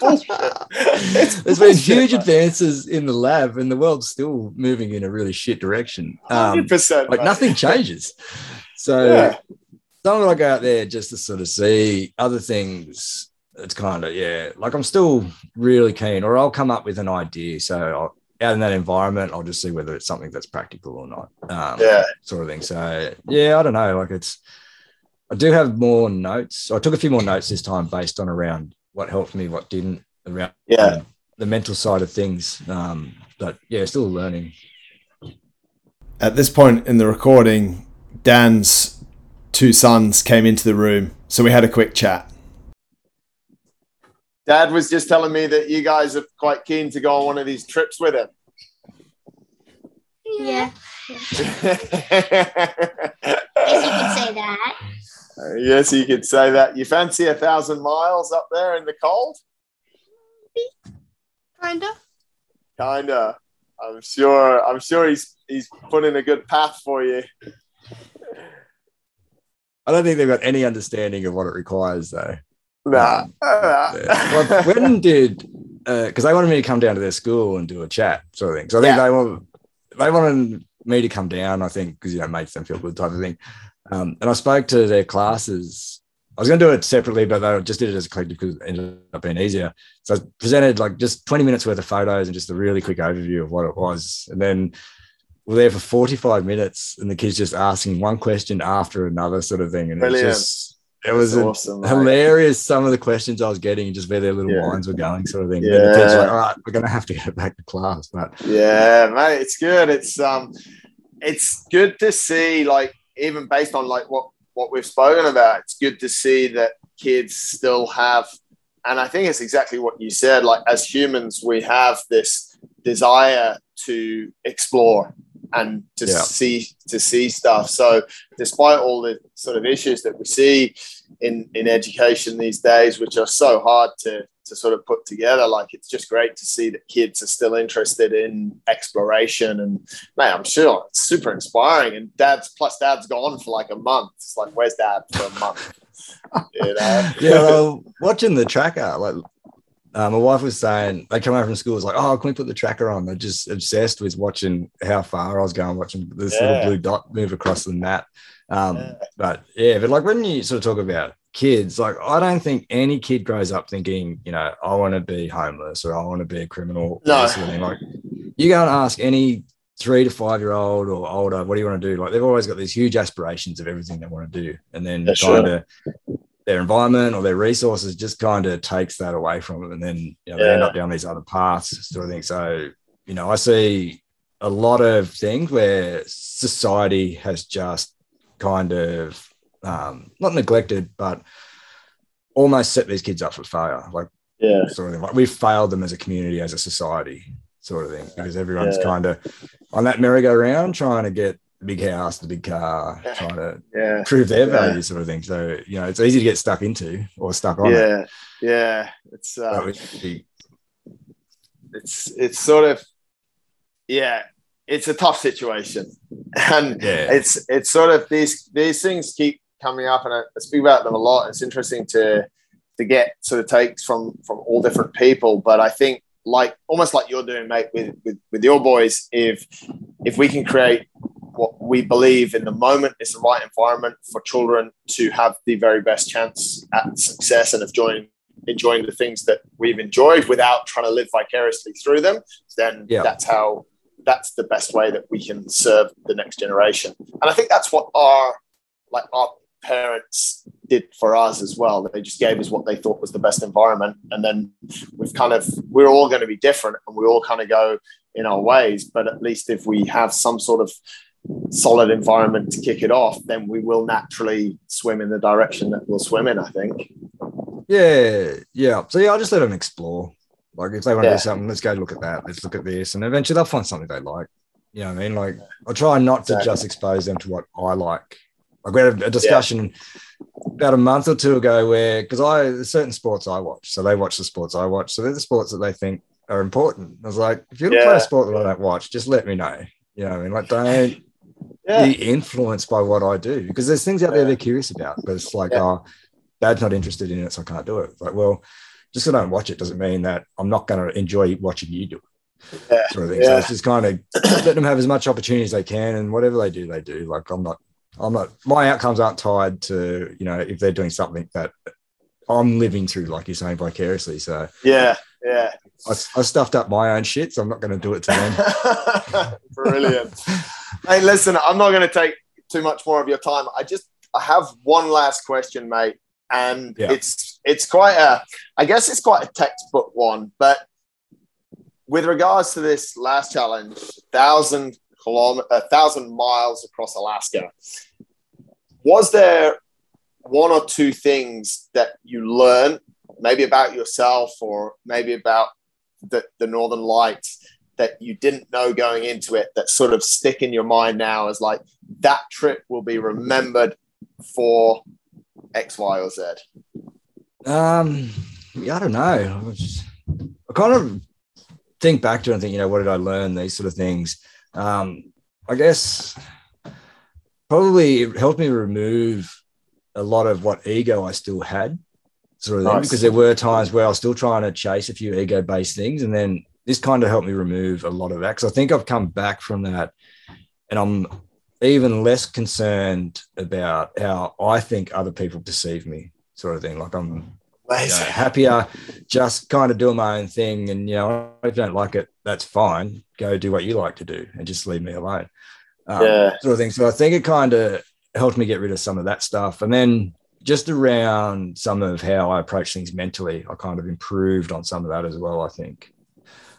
it's. There's been huge advances in the lab, and the world's still moving in a really shit direction. Um, 100%. like mate. nothing changes. So Yeah. some of I go out there just to sort of see other things. It's kind of yeah, like I'm still really keen, or I'll come up with an idea. So I'll, out in that environment, I'll just see whether it's something that's practical or not. Um, Yeah. sort of thing. So yeah, I don't know. Like it's, I do have more notes. I took a few more notes this time based on around what helped me, what didn't, around Yeah. the mental side of things. Um, but yeah, still learning. At this point in the recording, Dan's two sons came into the room, so we had a quick chat. Dad was just telling me that you guys are quite keen to go on one of these trips with him. Yeah, yes, you could say that. Yes, you could say that. You fancy a thousand miles up there in the cold? Kinda. Kinda. I'm sure. I'm sure he's he's put in a good path for you. I don't think they've got any understanding of what it requires, though. Nah. Yeah. Well, when did because they wanted me to come down to their school and do a chat sort of thing. So I think Yeah. they want they wanted me to come down. I think because you know it makes them feel good type of thing. Um, and I spoke to their classes. I was going to do it separately, but they just did it as a collective because it ended up being easier. So I presented like just 20 minutes worth of photos and just a really quick overview of what it was. And then we're there for 45 minutes and the kids just asking one question after another sort of thing. And it was just, it was awesome. hilarious some of the questions I was getting, and just where their little Yeah. minds were going, sort of thing. Yeah. like, all right, we're gonna have to get back to class. But Yeah, mate, it's good. It's um, it's good to see. Like even based on like what what we've spoken about, it's good to see that kids still have. And I think it's exactly what you said. Like as humans, we have this desire to explore. And to Yeah. see to see stuff. So despite all the sort of issues that we see in in education these days, which are so hard to to sort of put together, like it's just great to see that kids are still interested in exploration and man, I'm sure it's super inspiring. And dad's plus dad's gone for like a month. It's like, where's dad for a month? You know? yeah, well, watching the tracker, uh, like uh, my wife was saying, they come home from school, it's like, oh, can we put the tracker on? They're just obsessed with watching how far I was going, watching this Yeah. little blue dot move across the map. Um, Yeah. But yeah, but like when you sort of talk about kids, like I don't think any kid grows up thinking, you know, I want to be homeless or I want to be a criminal. No. sort of. Like you go and ask any three to five year old or older, what do you want to do? Like they've always got these huge aspirations of everything they want to do. And then Yeah, sure. kind of their environment or their resources just kind of takes that away from them. And then you know, they end up down these other paths, sort of thing. So, you know, I see a lot of things where society has just kind of um, not neglected, but almost set these kids up for failure. Like Yeah. sort of thing. Like we've failed them as a community, as a society, sort of thing, because everyone's Yeah. kind of on that merry-go-round trying to get the big house, the big car, trying to Yeah. prove their Yeah. value, sort of thing. So you know, it's easy to get stuck into or stuck on. it. Yeah. Yeah. It's uh, it's it's sort of yeah, it's a tough situation. And yeah, it's it's sort of these these things keep coming up and I, I speak about them a lot. It's interesting to to get sort of takes from from all different people. But I think like almost like you're doing, mate, with with, with your boys, if if we can create what we believe in the moment is the right environment for children to have the very best chance at success and of joining enjoying the things that we've enjoyed without trying to live vicariously through them, then Yeah. that's how that's the best way that we can serve the next generation. And I think that's what our like our parents did for us as well. They just gave us what they thought was the best environment. And then we've kind of we're all going to be different and we all kind of go in our ways. But at least if we have some sort of solid environment to kick it off, then we will naturally swim in the direction that we'll swim in, I think. yeah, yeah. So yeah, I'll just let them explore. Like if they want to Yeah. do something, let's go look at that. Let's look at this, and eventually they'll find something they like. You know what I mean? Like I try not to Exactly. just expose them to what I like. Like we had a discussion about a month or two ago where because I there's certain sports I watch, so they watch the sports I watch, so they're the sports that they think are important. I was like, if you to play a sport that I don't watch, just let me know. You know what I mean? Like don't Yeah. be influenced by what I do because there's things out there they're curious about, but it's like, Yeah. oh, dad's not interested in it, so I can't do it. Like, well, just because I don't watch it doesn't mean that I'm not going to enjoy watching you do it. Yeah. Sort of thing. So it's just kind of let them have as much opportunity as they can, and whatever they do, they do. Like I'm not, I'm not. My outcomes aren't tied to you know if they're doing something that I'm living through, like you're saying, vicariously. So Yeah. Yeah. I, I stuffed up my own shit, so I'm not going to do it to them. Brilliant. hey, listen, I'm not going to take too much more of your time. I just I have one last question, mate, and Yeah. it's it's quite a I guess it's quite a textbook one, but with regards to this last challenge, thousand kilometer, a thousand miles across Alaska, was there one or two things that you learned, maybe about yourself or maybe about the, the Northern Lights that you didn't know going into it that sort of stick in your mind now as like that trip will be remembered for X, Y, or Z? Um, yeah, I don't know. I, was just, I kind of think back to it and think, you know, what did I learn? These sort of things. Um, I guess probably it helped me remove a lot of what ego I still had, sort of thing, because there were times where I was still trying to chase a few ego-based things, and then this kind of helped me remove a lot of that. Because I think I've come back from that, and I'm even less concerned about how I think other people perceive me, sort of thing. Like I'm you know, happier just kind of doing my own thing. And, you know, if you don't like it, that's fine. Go do what you like to do and just leave me alone. Um, Yeah. Sort of thing. So I think it kind of helped me get rid of some of that stuff. And then just around some of how I approach things mentally, I kind of improved on some of that as well, I think.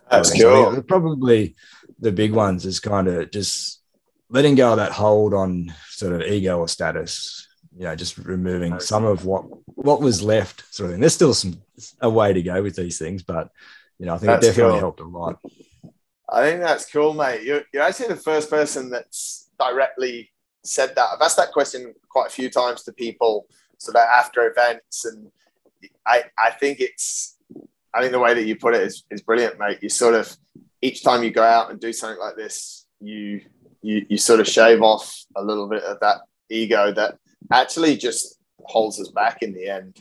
That's think- I cool. Probably the big ones is kind of just letting go of that hold on sort of ego or status. You know, just removing some of what what was left, sort of thing. There's still some a way to go with these things, but you know, I think That's it definitely cool. helped a lot. I think that's cool, mate. You're, you're actually the first person that's directly said that. I've asked that question quite a few times to people, so that after events, and I, I think it's, I think the way that you put it is, is brilliant, mate. You sort of each time you go out and do something like this, you, you, you sort of shave off a little bit of that ego that actually just holds us back in the end.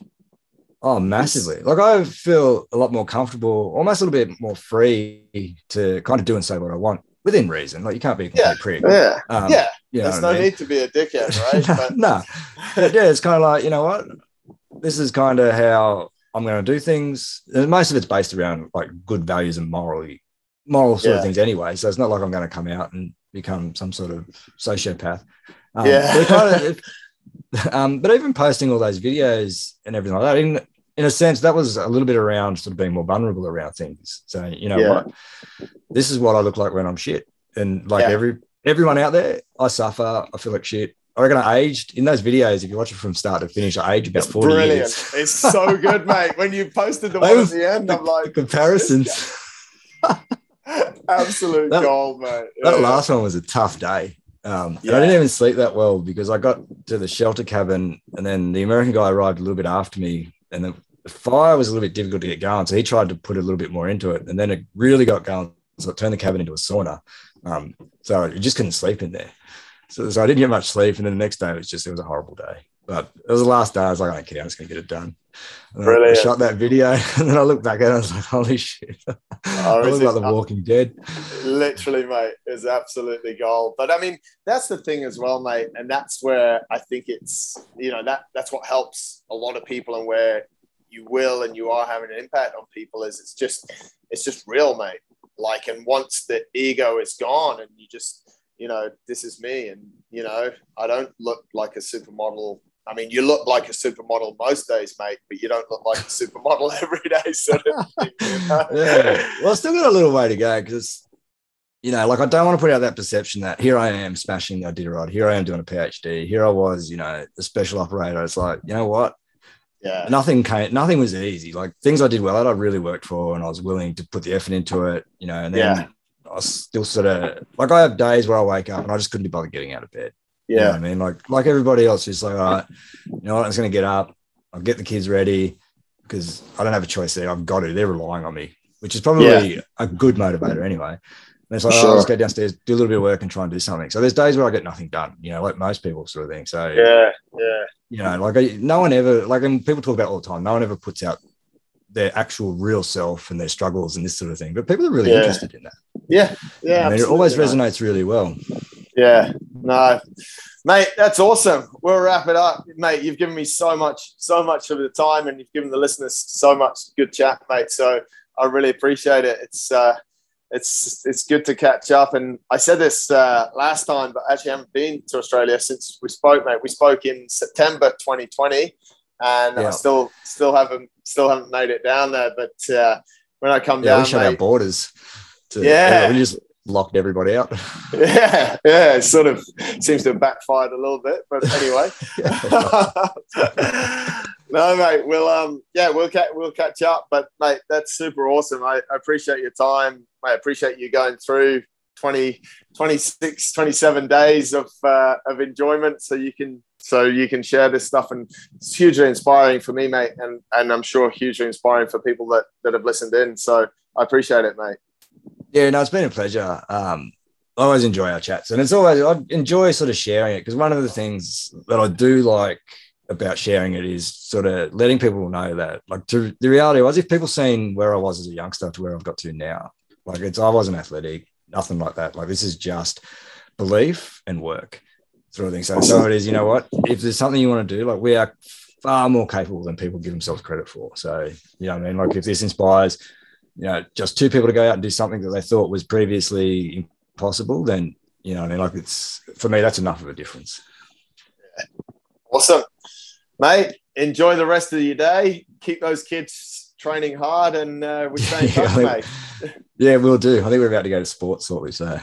Oh, massively. Like I feel a lot more comfortable, almost a little bit more free to kind of do and say what I want within reason. Like you can't be a complete Yeah. prick. Yeah. Um, yeah. you know There's no I mean? need to be a dickhead, right? But no, But yeah, it's kind of like you know what, this is kind of how I'm going to do things. And most of it's based around like good values and morally, moral sort Yeah. of things anyway. So it's not like I'm going to come out and become some sort of sociopath. Um, Yeah. but, kind of, um, but even posting all those videos and everything like that, in in a sense, that was a little bit around sort of being more vulnerable around things. So you know Yeah. what, this is what I look like when I'm shit, and like Yeah. every everyone out there, I suffer. I feel like shit. I reckon I aged in those videos. If you watch it from start to finish, I aged about it's 40 brilliant. years. It's so good, mate. When you posted the I one at the end, I'm like, comparisons. absolute That- gold, mate. That Yeah. last one was a tough day. Um, Yeah. I didn't even sleep that well because I got to the shelter cabin and then the American guy arrived a little bit after me and the, the fire was a little bit difficult to get going. So he tried to put a little bit more into it and then it really got going. So it turned the cabin into a sauna. Um, so you just couldn't sleep in there. So, so I didn't get much sleep. And then the next day it was just, it was a horrible day. But it was the last day. I was like, I don't care. I'm just going to get it done. And I- I shot that video and then I looked back at it and I was like, holy shit. Oh, I is look like the walking dead. Literally, mate, is absolutely gold. But I mean, that's the thing as well, mate. And that's where I think it's, you know, that that's what helps a lot of people and where you will and you are having an impact on people is it's just it's just real, mate. Like and once the ego is gone and you just, you know, this is me and you know, I don't look like a supermodel. I mean, you look like a supermodel most days, mate, but you don't look like a supermodel every day. Sort of thing, you know? yeah. Well, I've still got a little way to go because you know, like I don't want to put out that perception that here I am smashing the Iditarod, here I am doing a PhD, here I was, you know, a special operator. It's like, you know what? yeah. Nothing came, nothing was easy. Like things I did well at, I really worked for and I was willing to put the effort into it, you know, and then Yeah. I still sort of like I have days where I wake up and I just couldn't be bothered getting out of bed. You know Yeah. I mean? Like like everybody else, just like, all right, you know what, I'm just gonna get up, I'll get the kids ready because I don't have a choice there. I've got to. They're relying on me, which is probably a good motivator anyway. And it's like, oh, Sure. let's go downstairs, do a little bit of work and try and do something. So there's days where I get nothing done, you know, like most people sort of thing. So Yeah. Yeah. you know, like I, no one ever like and people talk about all the time. No one ever puts out their actual real self and their struggles and this sort of thing. But people are really Yeah. interested in that. Yeah. Yeah. I mean, it always resonates really well. Yeah. No, mate, that's awesome. We'll wrap it up, mate. You've given me so much, so much of the time, and you've given the listeners so much good chat, mate. So I really appreciate it. It's uh, it's it's good to catch up. And I said this uh, last time, but actually I haven't been to Australia since we spoke, mate. We spoke in September 2020, and I still still haven't still haven't made it down there. But uh, when I come Yeah, down, we shut our borders. To, Yeah. we just locked everybody out. yeah, yeah, it sort of seems to have backfired a little bit, but anyway. no, mate, we'll um, yeah, we'll catch we'll catch up. But mate, that's super awesome. I, I appreciate your time. I appreciate you going through 20, 26, 27 days of uh, of enjoyment, so you can so you can share this stuff, and it's hugely inspiring for me, mate, and and I'm sure hugely inspiring for people that that have listened in. So I appreciate it, mate. Yeah, no, it's been a pleasure. Um, I always enjoy our chats, and it's always I enjoy sort of sharing it because one of the things that I do like about sharing it is sort of letting people know that, like, to, the reality was, if people seen where I was as a youngster to where I've got to now, like, it's I wasn't athletic, nothing like that. Like, this is just belief and work sort of thing. So, so it is. You know what? If there's something you want to do, like, we are far more capable than people give themselves credit for. So, you know, what I mean, like, if this inspires you know, just two people to go out and do something that they thought was previously impossible, then you know, I mean, like it's for me, that's enough of a difference. Awesome. Mate, enjoy the rest of your day. Keep those kids training hard and uh, we stay in Yeah, think- mate. Yeah, we'll do. I think we're about to go to sports shortly, so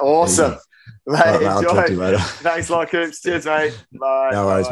Awesome. Mate, All right, mate, to enjoy. Thanks a lot, Coops. Cheers, mate. Bye. No worries.